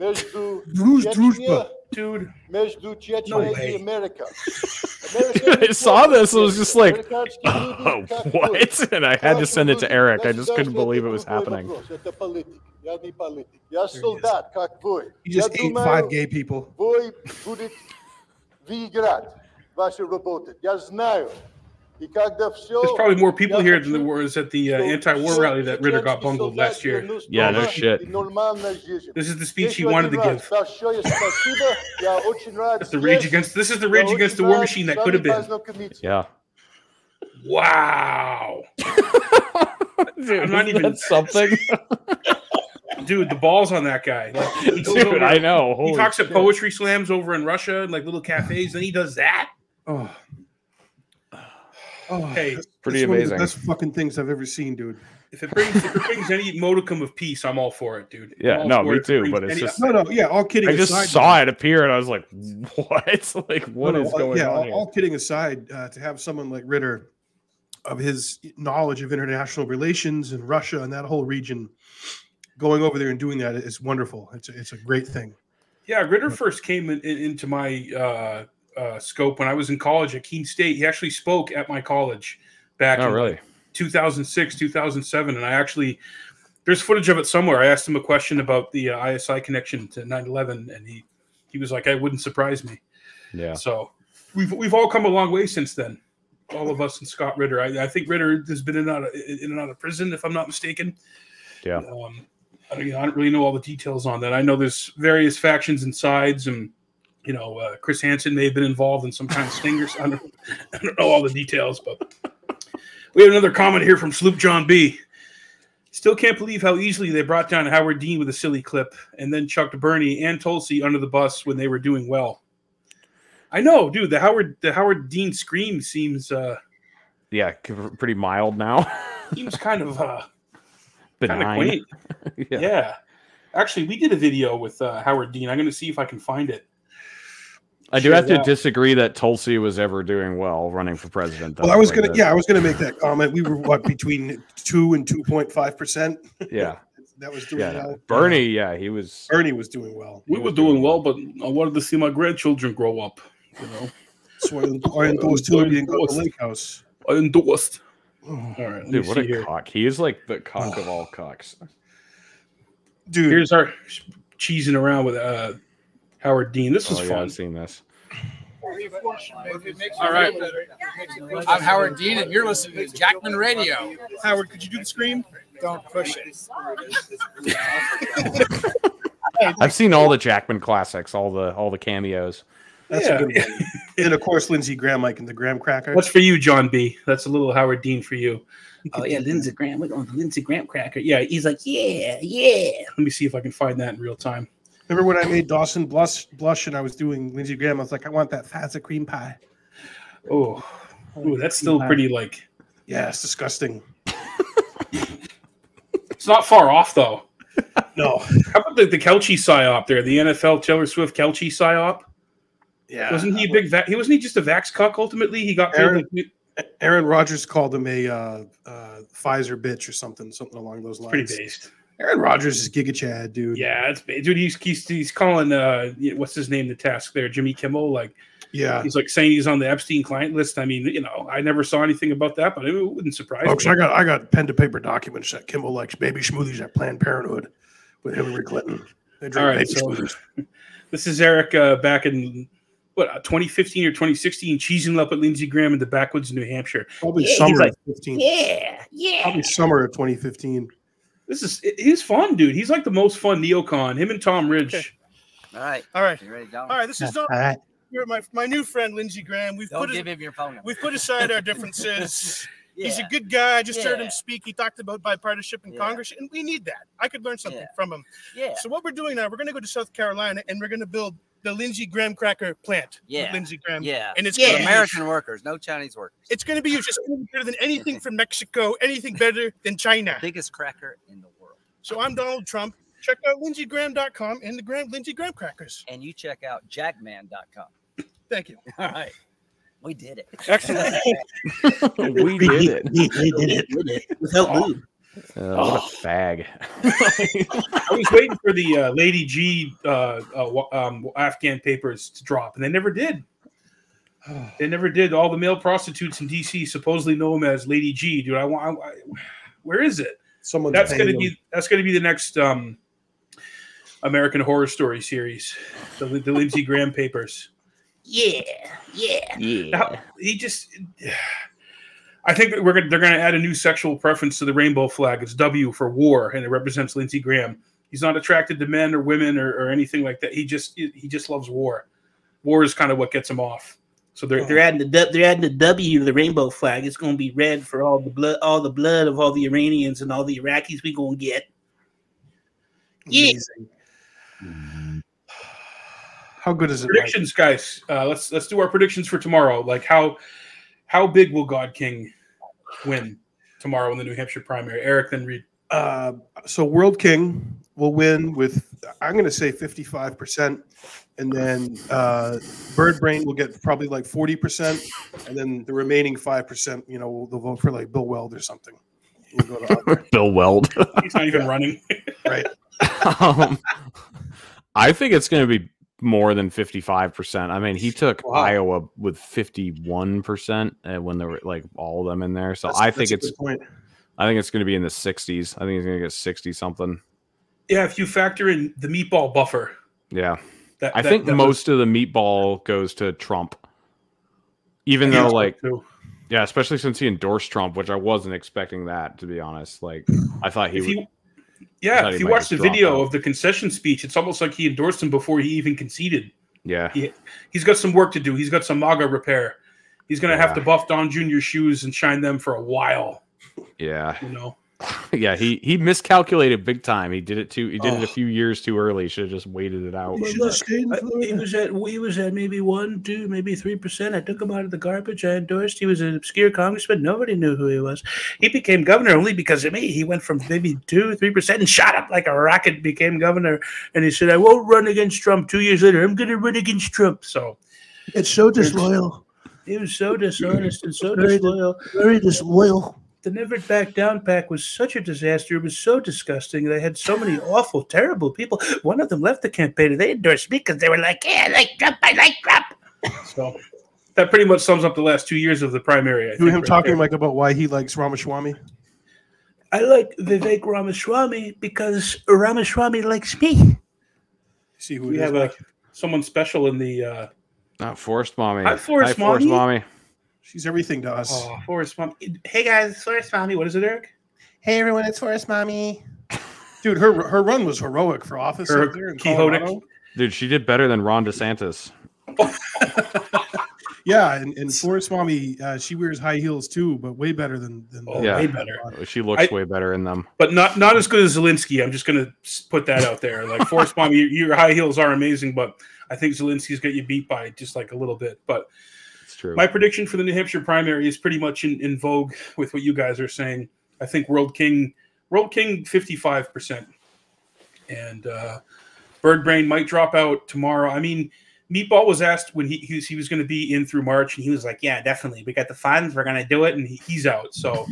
между Друж Чечней- дружба. Dude, между Чечней No и way. Америкой. I saw this. I was just like, Американские oh, люди как вы. what? And I had to send it to Наши Eric. I люди, just couldn't государство believe it это was другой happening. вопрос. Это политик. Я не политик. Я солдат, как вы. He Я just ate думаю, five gay people. Вы будете выиграть вашу работу. Я знаю. И когда все... There's probably more people here than there was at the uh, anti-war rally that Ritter got bungled last year. Yeah, no shit. This is the speech he wanted to give. That's the rage against. This is the rage against the war machine that could have been. Yeah. Wow. Dude, I'm not even that's something. dude. The balls on that guy. Like, he goes Dude, over- I know. He Holy talks at shit. poetry slams over in Russia and like little cafes. Then he does that. Oh. Oh, Hey, that's- Pretty that's one of the amazing. best fucking things I've ever seen, dude. if it brings if it brings any modicum of peace, I'm all for it, dude. Yeah, no, me it if it too, but it's any- just- No, no, yeah. All kidding I just aside, saw it appear and I was like, what? like, what No, is no, going yeah, on all, all kidding aside, uh, to have someone like Ritter, of his knowledge of international relations and Russia and that whole region, going over there and doing that is wonderful. It's a, it's a great thing. Yeah, Ritter first came in, in- into my uh, uh, scope when I was in college at Keene State. He actually spoke at my college back Oh, in really? 2006, 2007, and I actually there's footage of it somewhere. I asked him a question about the uh, ISI connection to 9/11, and he he was like, "I wouldn't surprise me." Yeah. So we've we've all come a long way since then. All of us and Scott Ritter. I, I think Ritter has been in and, out of, in and out of prison, if I'm not mistaken. Yeah. Um, I don't, you know, I don't really know all the details on that. I know there's various factions and sides, and you know, uh, Chris Hansen may have been involved in some kind of stingers. I don't, I don't know all the details, but we have another comment here from Sloop John B. Still can't believe how easily they brought down Howard Dean with a silly clip, and then chucked Bernie and Tulsi under the bus when they were doing well. I know, dude. The Howard the Howard Dean scream seems uh Yeah, pretty mild now. seems kind of uh kind of quaint. yeah. Yeah. Actually, we did a video with uh, Howard Dean. I'm going to see if I can find it. I do Share have to that. disagree that Tulsi was ever doing well running for president. though. Well, I was Like gonna, that- yeah, I was gonna make that comment. We were what between two and two point five percent. Yeah. That was doing Yeah. well. Bernie, yeah, he was. Bernie was doing well. We were doing well, but I wanted to see my grandchildren grow up. You know, So I I endorsed Hillary and go to the lake house. I endorsed. Oh, All right, Dude, what a here. cock. He is like the cock of all cocks. Dude, Here's our cheesing around with uh, Howard Dean. This was Oh, yeah, fun. I've seen this. All right. I'm Howard Dean, and you're listening to Jackman Radio. Howard, could you do the scream? Don't push it. I've seen all the Jackman classics, all the all the cameos. That's Yeah. a good one. and of course, Lindsey Graham, like in the Graham Cracker. That's for you, John B. That's a little Howard Dean for you. Oh yeah, Lindsey Graham. We're going to Lindsey Graham cracker. Yeah, he's like, yeah, yeah. Let me see if I can find that in real time. Remember when I made Dawson blush, blush and I was doing Lindsey Graham? I was like, I want that Fazza cream pie. Oh, Ooh, that's still pretty like. Yeah, it's disgusting. It's not far off though. No. How about the, the Kelce psyop there? The NFL Taylor Swift Kelce psyop. Yeah. Wasn't he a big? Va- he wasn't he just a vax cuck ultimately? He got Aaron- like, Aaron Rodgers called him a uh, uh, Pfizer bitch or something, something along those lines. pretty based. Aaron Rodgers is Giga Chad, dude. Yeah, it's dude. He's he's, he's calling uh what's his name the task there Jimmy Kimmel like Yeah. he's like saying he's on the Epstein client list. I mean, you know, I never saw anything about that, but it wouldn't surprise Folks, me. I got I got pen to paper documents that Kimmel likes baby smoothies at Planned Parenthood with Hillary Clinton. They drink All right, baby so smoothies. this is Eric uh, back in what uh, 2015 or 2016, cheesing up at Lindsey Graham in the backwoods of New Hampshire. Probably Yeah, summer like, of 15. Yeah, yeah. Probably summer of 2015. This is he's fun, dude. He's like the most fun neocon. Him and Tom Ridge. All right. All right. Ready, All right. This is Don. All right. You're my my new friend Lindsey Graham. We've Don't put give as- him your phone number. we've put aside our differences. He's a good guy. I just heard him speak. He talked about bipartisanship in Yeah. Congress, and we need that. I could learn something Yeah. from him. Yeah. So what we're doing now, we're going to go to South Carolina, and we're going to build the Lindsey Graham cracker plant. Yeah. Lindsey Graham. Yeah. And it's For American workers, no Chinese workers. It's going to be huge. It's going to be better than anything from Mexico. Anything better than China. Biggest cracker in the world. So I'm Donald Trump. Check out lindseygraham.com and the Graham Lindsey Graham crackers. And you check out jackman.com. Thank you. All right. We did it. Excellent. we did it. We did it. Without lube. Uh, what a fag. I was waiting for the uh, Lady G uh, uh, um, Afghan papers to drop, and they never did. They never did. All the male prostitutes in DC supposedly know him as Lady G. Dude, I want. I, where is it? Someone's That's gonna be. That's gonna be the next um, American Horror Story series. The, the Lindsey Graham papers. Yeah, yeah. Yeah. Now, he just I think we're gonna, they're going to add a new sexual preference to the rainbow flag. It's W for war, and it represents Lindsey Graham. He's not attracted to men or women or, or anything like that. He just he just loves war. War is kind of what gets him off. So they're They're adding the they're adding the W to the rainbow flag. It's going to be red for all the blood, all the blood of all the Iranians and all the Iraqis we going to get. Yeah. How good is it? Predictions, guys. Uh, let's let's do our predictions for tomorrow. Like how how big will God King win tomorrow in the New Hampshire primary? Eric, then Reed. Uh, so World King will win with I'm going to say 55 percent, and then uh, Bird Brain will get probably like 40 percent, and then the remaining five percent, you know, they'll vote for like Bill Weld or something. We'll go to Bill Weld. He's not even running. right. um, I think it's going to be more than 55%. I mean, he took Iowa with 51% uh, when there were like all of them in there. So That's- I think it's. I think it's going to be in the 60s. I think he's going to get 60 something. Yeah, if you factor in the meatball buffer, Yeah. That- I that- think that was- most of the meatball goes to Trump. Even though like too. yeah, especially since he endorsed Trump, which I wasn't expecting that to be honest. Like I thought he if would yeah, if you watch the video out. of the concession speech, it's almost like he endorsed him before he even conceded. Yeah. He, he's got some work to do. He's got some MAGA repair. He's going to have to buff Don Jr.'s shoes and shine them for a while. Yeah. You know, yeah, he he miscalculated big time. He did it too. He did it Oh. a few years too early. Should have just waited it out. But look, I- uh, he was at he was at maybe one, two, maybe three percent. I took him out of the garbage. I endorsed. He was an obscure congressman. Nobody knew who he was. He became governor only because of me. He went from maybe two, three percent and shot up like a rocket. Became governor, and he said, "I won't run against Trump." Two years later, I'm going to run against Trump. So it's so disloyal. He was so dishonest and so Very- disloyal. very disloyal. The Never Back Down PAC was such a disaster. It was so disgusting. They had so many awful, terrible people. One of them left the campaign and they endorsed me because they were like, "Yeah, I like Trump. I like Trump." so that pretty much sums up the last two years of the primary. I You think, him right talking there. like about why he likes Ramaswamy. I like Vivek Ramaswamy because Ramaswamy likes me. See who we it is, have a, someone special in the. Uh, Not Forest Mommy. Hi, Forest Hi, Forest Mommy. Mommy. She's everything to us. oh, Forrest Mom. Hey guys, Forrest Mommy. What is it, Eric? Hey everyone, it's Forest Mommy. Dude, her her run was heroic for office Her up there in Quixotic. Dude, she did better than Ron DeSantis. Yeah, and, and Forest Mommy, uh, she wears high heels too, but way better than than Oh, yeah, way better. She looks I- way better in them. But not not as good as Zelensky. I'm just gonna put that out there. Like Forrest Mommy, your, your high heels are amazing, but I think Zelensky's got you beat by just like a little bit. But It's true. My prediction for the New Hampshire primary is pretty much in, in vogue with what you guys are saying. I think World King, World King, fifty five percent, and uh, Bird Brain might drop out tomorrow. I mean, Meatball was asked when he he was, he was going to be in through March, and he was like, "Yeah, definitely. We got the funds. We're going to do it." And he, he's out, so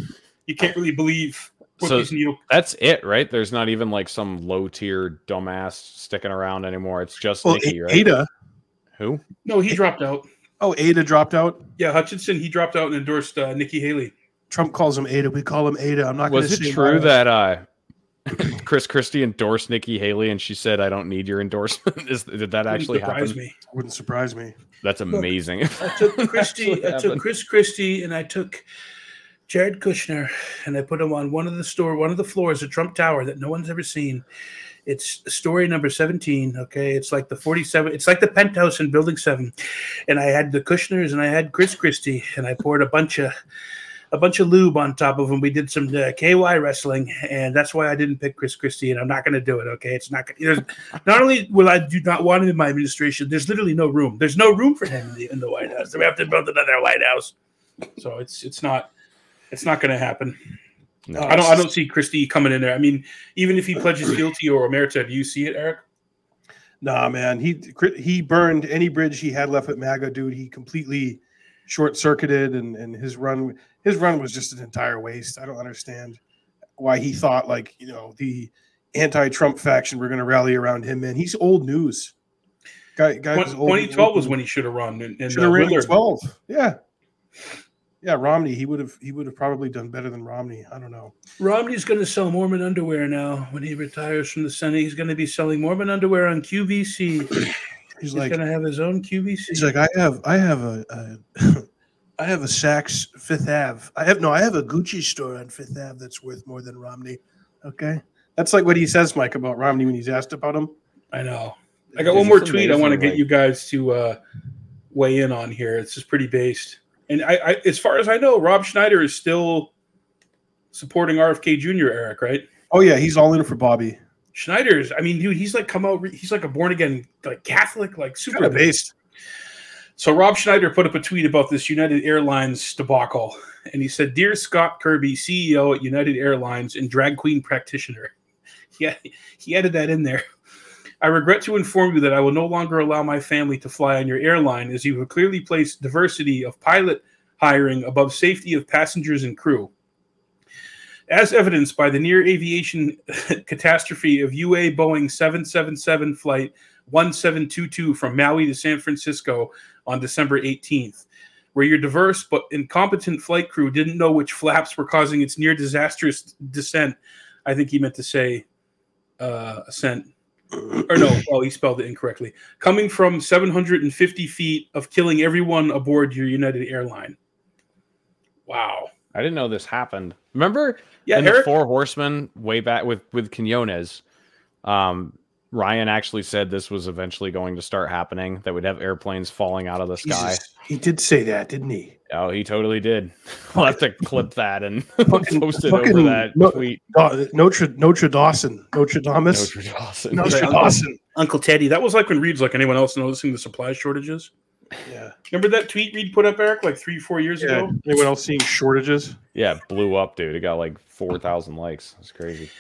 you can't really believe So these that's it, right? There's not even like some low tier dumbass sticking around anymore. It's just Well, Nikki, right? Ada. Who? No, he dropped out. Oh, Ada dropped out. Yeah, Hutchinson he dropped out and endorsed uh, Nikki Haley. Trump calls him Ada. We call him Ada. I'm not going to Was it say true that uh Chris Christie endorsed Nikki Haley and she said, "I don't need your endorsement"? Is did that Wouldn't actually surprise happen? me. Wouldn't surprise me. That's amazing. I took Christie, Actually I took. Chris Christie, and I took Jared Kushner, and I put him on one of the store, one of the floors of Trump Tower that no one's ever seen. It's story number 17. Okay. It's like the 47, it's like the penthouse in building seven. And I had the Kushners and I had Chris Christie, and I poured a bunch of a bunch of lube on top of them. We did some uh, KY wrestling, and that's why I didn't pick Chris Christie, and I'm not going to do it. Okay, it's not. gonna- There's, not only will I do not want him in my administration, there's literally no room. There's no room for him in the, in the White House. We have to build another White House. So it's it's not it's not going to happen. No. I don't I don't see Christie coming in there. I mean, even if he pledges guilty or omerta, do you see it, Eric? Nah, man. He he burned any bridge he had left at MAGA, dude. He completely short circuited, and and his run his run was just an entire waste. I don't understand why he thought like you know the anti-Trump faction were going to rally around him. Man, he's old news. Guy, guy was old- 2012 was when he should have run. And, and should have uh, ran in twelve. Yeah, yeah. Romney, he would have he would have probably done better than Romney. I don't know. Romney's going to sell Mormon underwear now when he retires from the Senate. He's going to be selling Mormon underwear on QVC. He's He's like going to have his own QVC. He's like, I have, I have a, a, I have a Saks Fifth Ave. I have no. I have a Gucci store on Fifth Ave that's worth more than Romney. Okay, that's like what he says, Mike, about Romney when he's asked about him. I know. I got It's one more tweet I want to get you guys to uh, weigh in on here. It's just pretty based. And I, I, as far as I know, Rob Schneider is still supporting RFK Jr. Eric, right? Oh yeah, he's all in for Bobby. Schneider's, I mean, dude, he's like come out, he's like a born again, like Catholic, like super Kind of based. So Rob Schneider put up a tweet about this United Airlines debacle, and he said, "Dear Scott Kirby, CEO at United Airlines and drag queen practitioner." Yeah, he added that in there. I regret to inform you that I will no longer allow my family to fly on your airline, as you have clearly placed diversity of pilot hiring above safety of passengers and crew. As evidenced by the near aviation catastrophe of UA Boeing 777 flight 1722 from Maui to San Francisco on December 18th, where your diverse but incompetent flight crew didn't know which flaps were causing its near disastrous descent. I think he meant to say uh, ascent. Or no, oh, he spelled it incorrectly. Coming from 750 feet of killing everyone aboard your United airline. Wow. I didn't know this happened. Remember Yeah, in the Four Horsemen way back with with Quinones, um, Ryan actually said this was eventually going to start happening. That we'd have airplanes falling out of the sky. Jesus, he did say that, didn't he? Oh, he totally did. We'll have to clip that and post it over that no- tweet. Da- Notre Notre Dawson, Notre Damus, Notre Dawson. Notre Uncle- Dawson. Uncle Teddy. That was like when Reed's like anyone else noticing the supply shortages. Yeah. Remember that tweet Reed put up, Eric, like three, four years Yeah. ago? Anyone else seeing shortages? Yeah, it blew up, dude. It got like four thousand likes. That's crazy.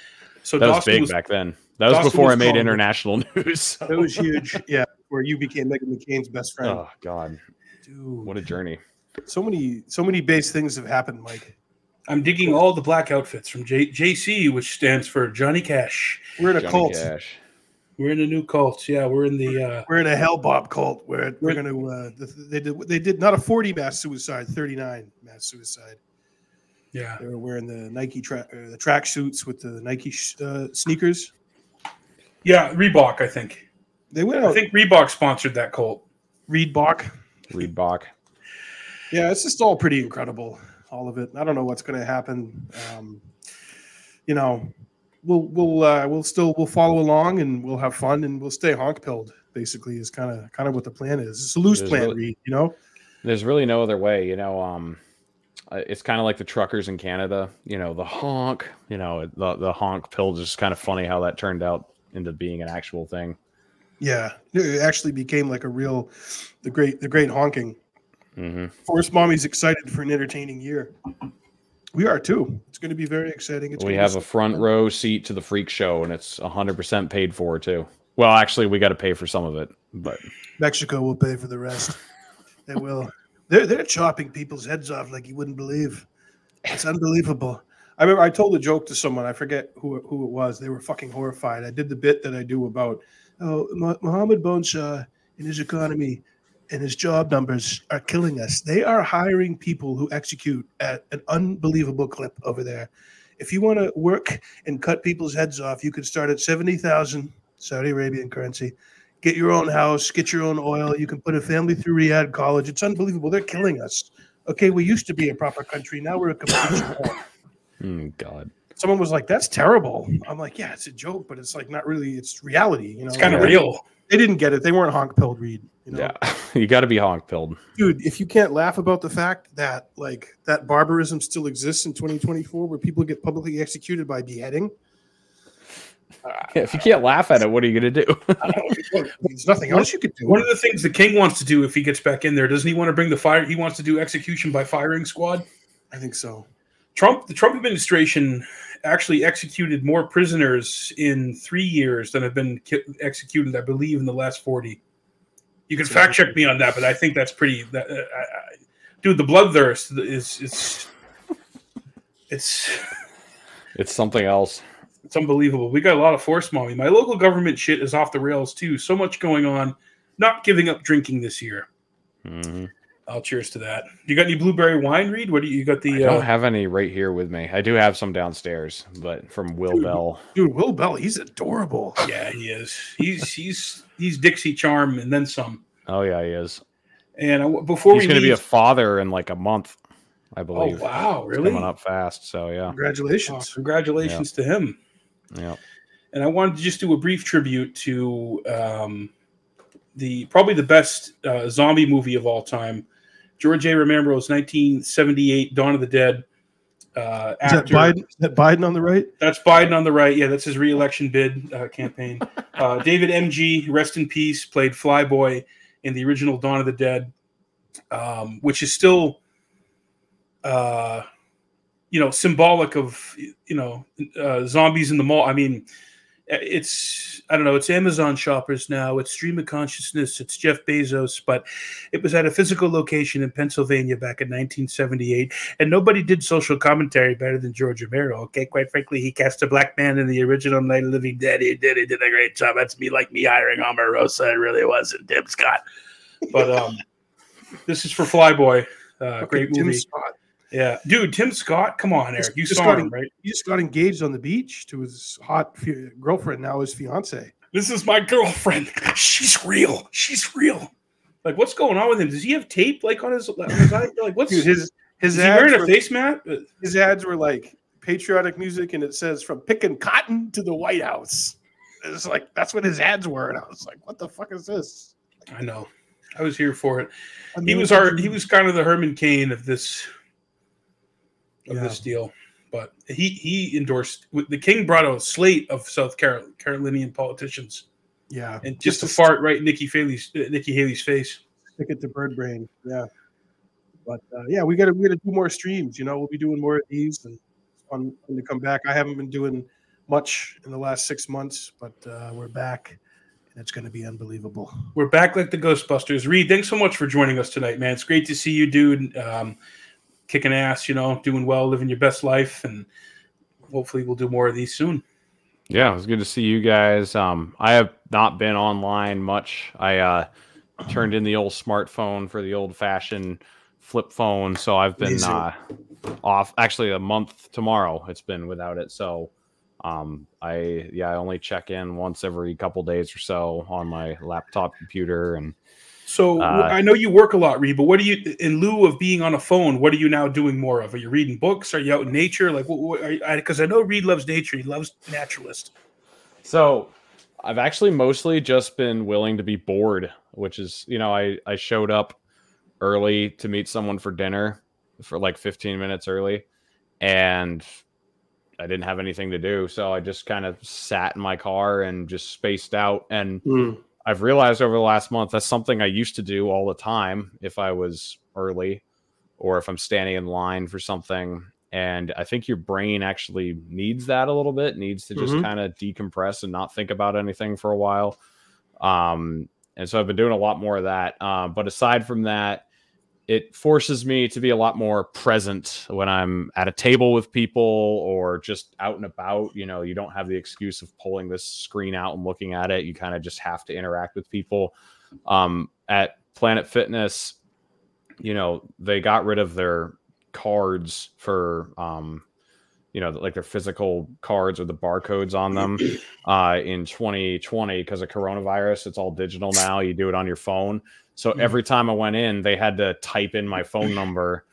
So that was big was- back then. That was Dawson before was I made calling international news. That was huge. Yeah, where you became Meghan McCain's best friend. oh God, Dude, what a journey! So many so many base things have happened, Mike. I'm digging all the black outfits from J- JC, which stands for Johnny Cash. We're in a Johnny cult. Cash. We're in a new cult. Yeah, we're in the. Uh, We're in a Hale-Bopp cult where we're We're- going to. Uh, they did. They did not a forty mass suicide, thirty nine mass suicide. yeah. They were wearing the Nike track, uh, the track suits with the Nike sh- uh, sneakers. Yeah, Reebok, I think. They went I think Reebok sponsored that cult. Reebok. Reebok. Yeah, it's just all pretty incredible, all of it. I don't know what's going to happen. Um, you know, we'll we'll uh, we'll still we'll follow along and we'll have fun and we'll stay honk pilled. Basically, is kind of kind of what the plan is. It's a loose There's plan, really- Reed. You know, There's really no other way, you know. Um, uh, it's kind of like the truckers in Canada, you know, the honk. You know, the the honk pill just kind of funny how that turned out into being an actual thing. yeah, it actually became like a real the great the great honking. Hmm Forest Mommy's excited for an entertaining year. We are too. It's going to be very exciting. It's We have a front row seat to the freak show, and it's 100% paid for too. Well, actually, we got to pay for some of it, but Mexico will pay for the rest. they will. They're they're chopping people's heads off like you wouldn't believe. It's unbelievable. I remember I told a joke to someone. I forget who who it was. They were fucking horrified. I did the bit that I do about oh Mohammed Bonsah and his economy and his job numbers are killing us. They are hiring people who execute at an unbelievable clip over there. If you want to work and cut people's heads off, you could start at seventy thousand Saudi Arabian currency get your own house, get your own oil. You can put a family through Riyadh College. It's unbelievable. They're killing us. Okay, we used to be a proper country. Now we're a complete swarm. mm, God, Someone was like, "That's terrible." I'm like, "Yeah, it's a joke, but it's like not really. It's reality. You know, It's kind of They- real. They didn't get it. They weren't honk pilled, Reed. You know, yeah, you got to be honk pilled. dude. If you can't laugh about the fact that like that barbarism still exists in 2024, where people get publicly executed by beheading, if you can't laugh at it, what are you gonna do? there's nothing else you could do. One of the things the king wants to do if he gets back in there, doesn't he want to bring the fire? He wants to do execution by firing squad. I think so. Trump, the Trump administration actually executed more prisoners in three years than have been ki- executed, I believe, in the last 40. You can fact check me on that, but I think that's pretty. That, uh, I, I, dude, the bloodthirst is it's it's it's something else. it's unbelievable. We got a lot of force mommy. My local government shit is off the rails too. So much going on. Not giving up drinking this year. hmm I'll cheers to that. You got any blueberry wine, Reed? What do you, you got? The I don't uh, have any right here with me. I do have some downstairs, but from Will Dude. Bell. Dude, Will Bell, he's adorable. yeah, he is. He's he's he's Dixie Charm and then some. Oh yeah, he is. And I, before He's going to be a father in like a month, I believe. oh believe. wow, It's really? coming up fast. So yeah, Oh, Congratulations. congratulations to him. yeah. and I wanted to just do a brief tribute to um, the probably the best uh, zombie movie of all time, George A. Romero's 1978 Dawn of the Dead. Uh, Is that Biden? That Biden on the right? That's Biden on the right. Yeah, that's his reelection bid uh, campaign. Uh, David Emge Rest in peace. Played Flyboy in the original Dawn of the Dead, um, which is still, uh, you know, symbolic of you know uh, zombies in the mall. I mean, it's I don't know. It's Amazon shoppers now. It's stream of consciousness. It's Jeff Bezos, but it was at a physical location in Pennsylvania back in 1978, and nobody did social commentary better than George Romero. Okay, quite frankly, he cast a black man in the original Night of Living Dead. He did. He did a great job. That's me, like me hiring Omarosa. It really wasn't Tim Scott. But um, this is for Flyboy. Uh, great Fucking Tim movie. Yeah, dude, Tim Scott. Come on, Eric. You Just saw got him, right? He just got engaged on the beach to his hot girlfriend, now his fiance. This is my girlfriend. She's real. She's real. Like, what's going on with him? Does he have tape like on his, on his eye? Like, what's Dude, his his is he ads wearing a were- face mat? Uh, His ads were like patriotic music, and it says from picking cotton to the White House. It's like that's what his ads were, and I was like, "What the fuck is this?" I know. I was here for it. I He was our. He was kind of the Herman Cain of this of Yeah. this deal. But he he endorsed. The king brought a slate of South Carol, Carolinian politicians, yeah, and just, Just to fart right in Nikki Haley's uh, Nikki Haley's face. stick it to bird brain. Yeah, but uh, yeah, we got to we got to do more streams. You know, we'll be doing more of these, and it's fun, fun to come back. I haven't been doing much in the last six months, but uh, we're back, and it's going to be unbelievable. We're back like the Ghostbusters. Reed, thanks so much for joining us tonight, man. It's great to see you, dude. Um, kicking ass, you know, doing well, living your best life, and hopefully we'll do more of these soon. Yeah, it was good to see you guys. Um, I have not been online much. I uh, turned in the old smartphone for the old fashioned flip phone, so I've been uh, off. Actually, a month tomorrow. It's been without it. So, um, I yeah, I only check in once every couple days or so on my laptop computer, and So Uh, I know you work a lot, Reed, but what do you, in lieu of being on a phone, what are you now doing more of? Are you reading books? Are you out in nature? Like, Because I, know Reed loves nature. He loves naturalist. So I've actually mostly just been willing to be bored, which is, you know, I, I showed up early to meet someone for dinner for like 15 minutes early and I didn't have anything to do. So I just kind of sat in my car and just spaced out. And Mm. I've realized over the last month that's something I used to do all the time if I was early or if I'm standing in line for something. And I think your brain actually needs that a little bit, needs to just Mhm. kind of decompress and not think about anything for a while. Um, and so I've been doing a lot more of that. Um, but aside from that, it forces me to be a lot more present when I'm at a table with people or just out and about. You know, you don't have the excuse of pulling this screen out and looking at it. You kind of just have to interact with people. Um, at Planet Fitness, you know, they got rid of their cards for, um, you know, like their physical cards with the barcodes on them uh, in 2020 because of coronavirus. It's all digital now. You do it on your phone. So Mhm. every time I went in, they had to type in my phone number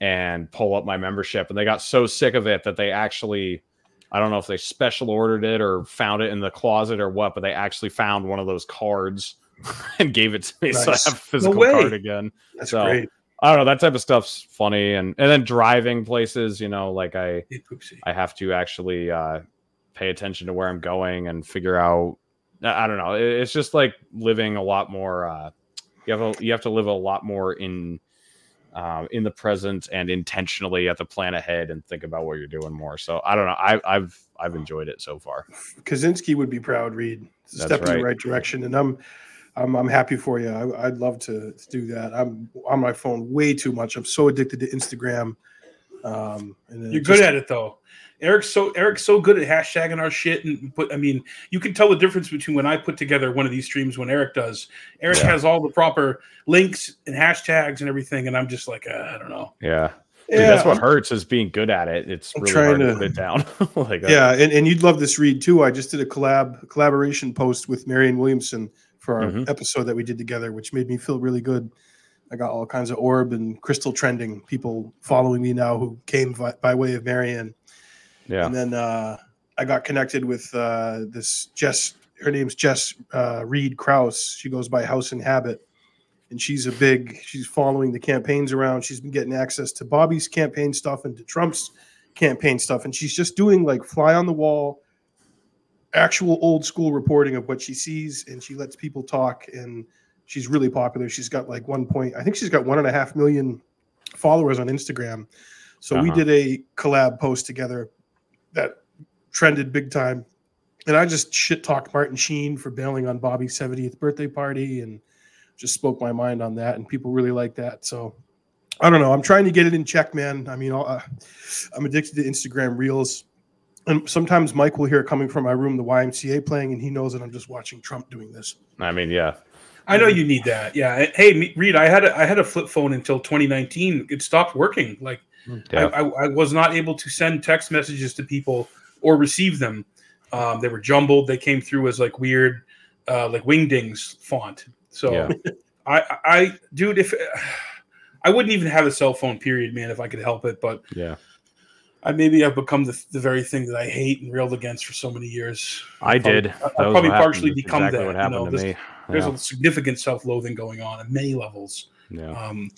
and pull up my membership. And they got so sick of it that they actually, I don't know if they special ordered it or found it in the closet or what, but they actually found one of those cards and gave it to me. So I have a physical way. card again. That's so, great. I don't know. That type of stuff's funny. And, and then driving places, you know, like I, I have to actually uh, pay attention to where I'm going and figure out. I don't know. It's just like living a lot more. Uh, you have a, you have to live a lot more in uh, in the present and intentionally at the plan ahead and think about what you're doing more. So I don't know. I, I've I've enjoyed it so far. Kaczynski would be proud, Reed. It's a That's step in the right direction, and I'm, I'm, I'm happy for you. I, I'd love to, to do that. I'm on my phone way too much. I'm so addicted to Instagram. Um, and You're good at it though. Eric's so Eric's so good at hashtagging our shit and put. I mean, you can tell the difference between when I put together one of these streams when Eric does. Eric Yeah. has all the proper links and hashtags and everything, and I'm just like, uh, I don't know. Yeah. Dude, Yeah, that's what hurts is being good at it. It's I'm really trying hard to, to- put it down. like, uh, Yeah, and, and you'd love this Reed too. I just did a collab collaboration post with Marianne Williamson for our Mhm. episode that we did together, which made me feel really good. I got all kinds of orb and crystal trending people following me now who came by, by way of Marianne. Yeah. And then uh, I got connected with uh, this Jess. Her name's Jess uh, Reed Kraus. She goes by House Inhabit, and she's a big. She's following the campaigns around. She's been getting access to Bobby's campaign stuff and to Trump's campaign stuff, and she's just doing like fly on the wall, actual old school reporting of what she sees, and she lets people talk. And she's really popular. She's got like one point. I think she's got one and a half million followers on Instagram. So we Uh-huh. did a collab post together that trended big time. And I just shit talked Martin Sheen for bailing on Bobby's 70th birthday party and just spoke my mind on that. And people really like that. So I don't know. I'm trying to get it in check, man. I mean, uh, I'm addicted to Instagram reels. And sometimes Mike will hear it coming from my room, the YMCA playing, and he knows that I'm just watching Trump doing this. I mean, yeah. I know you need that. Yeah. Hey, me- Reed, I had a, I had a flip phone until 2019. It stopped working. Like Yeah. I, I, I was not able to send text messages to people or receive them. Um, they were jumbled. They came through as like weird, uh, like wingdings font. So Yeah. I, I, dude, if I wouldn't even have a cell phone, period, man, if I could help it. But Yeah. I maybe I've become the, the very thing that I hate and railed against for so many years. I I've probably- did. I've was probably what happened. partially That's become exactly that. what you happened know, to there's, me. there's a significant self-loathing going on at many levels. Yeah. Um,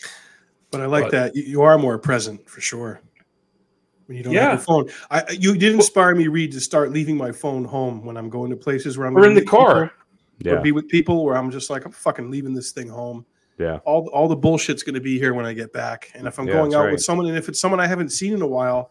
But I like But- that. You, you are more present for sure. When you don't Yeah. have your phone. I I- you did inspire me, Reed, to start leaving my phone home when I'm going to places where I'm Or gonna in the meet people car. Yeah. Or be with people where I'm just like, I'm fucking leaving this thing home. Yeah. All all the bullshit's gonna be here when I get back. And if I'm Yeah, going out right. with someone, and if it's someone I haven't seen in a while,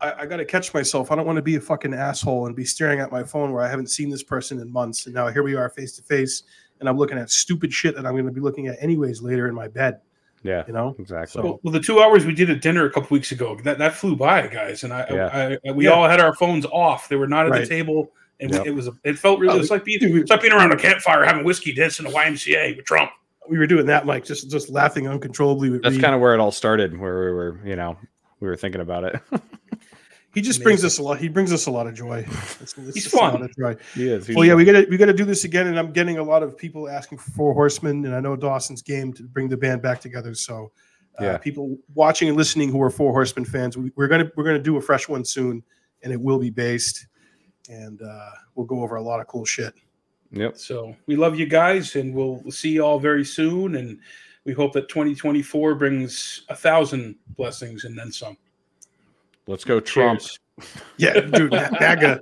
I, I gotta catch myself. I don't want to be a fucking asshole and be staring at my phone where I haven't seen this person in months. And now here we are face to face, and I'm looking at stupid shit that I'm gonna be looking at anyways later in my bed. Yeah. You know? Exactly. Well, well, the two hours we did at dinner a couple weeks ago that that flew by, guys, and I, Yeah. I, I we Yeah. all had our phones off. They were not at Right. the table, and Yep. it was it felt really Oh, it's like being it's like being around a campfire having whiskey dancing in the YMCA with Trump. We were doing that, Mike, just just laughing uncontrollably That's Reed. kind of where it all started, where we were, you know, we were thinking about it. he just brings us a lot. He brings us a lot of joy. It's, it's He's just a lot fun. of joy. he is. he's Well, yeah, fun. we gotta we gotta do this again, and I'm getting a lot of people asking for Four Horsemen, and I know Dawson's game to bring the band back together. So, uh, Yeah. people watching and listening who are Four Horsemen fans, we, we're gonna we're gonna do a fresh one soon, and it will be based, and uh, we'll go over a lot of cool shit. Yep. So we love you guys, and we'll see you all very soon. And we hope that 2024 brings a thousand blessings and then some. Let's go, Trump. Cheers. Yeah, dude, MAGA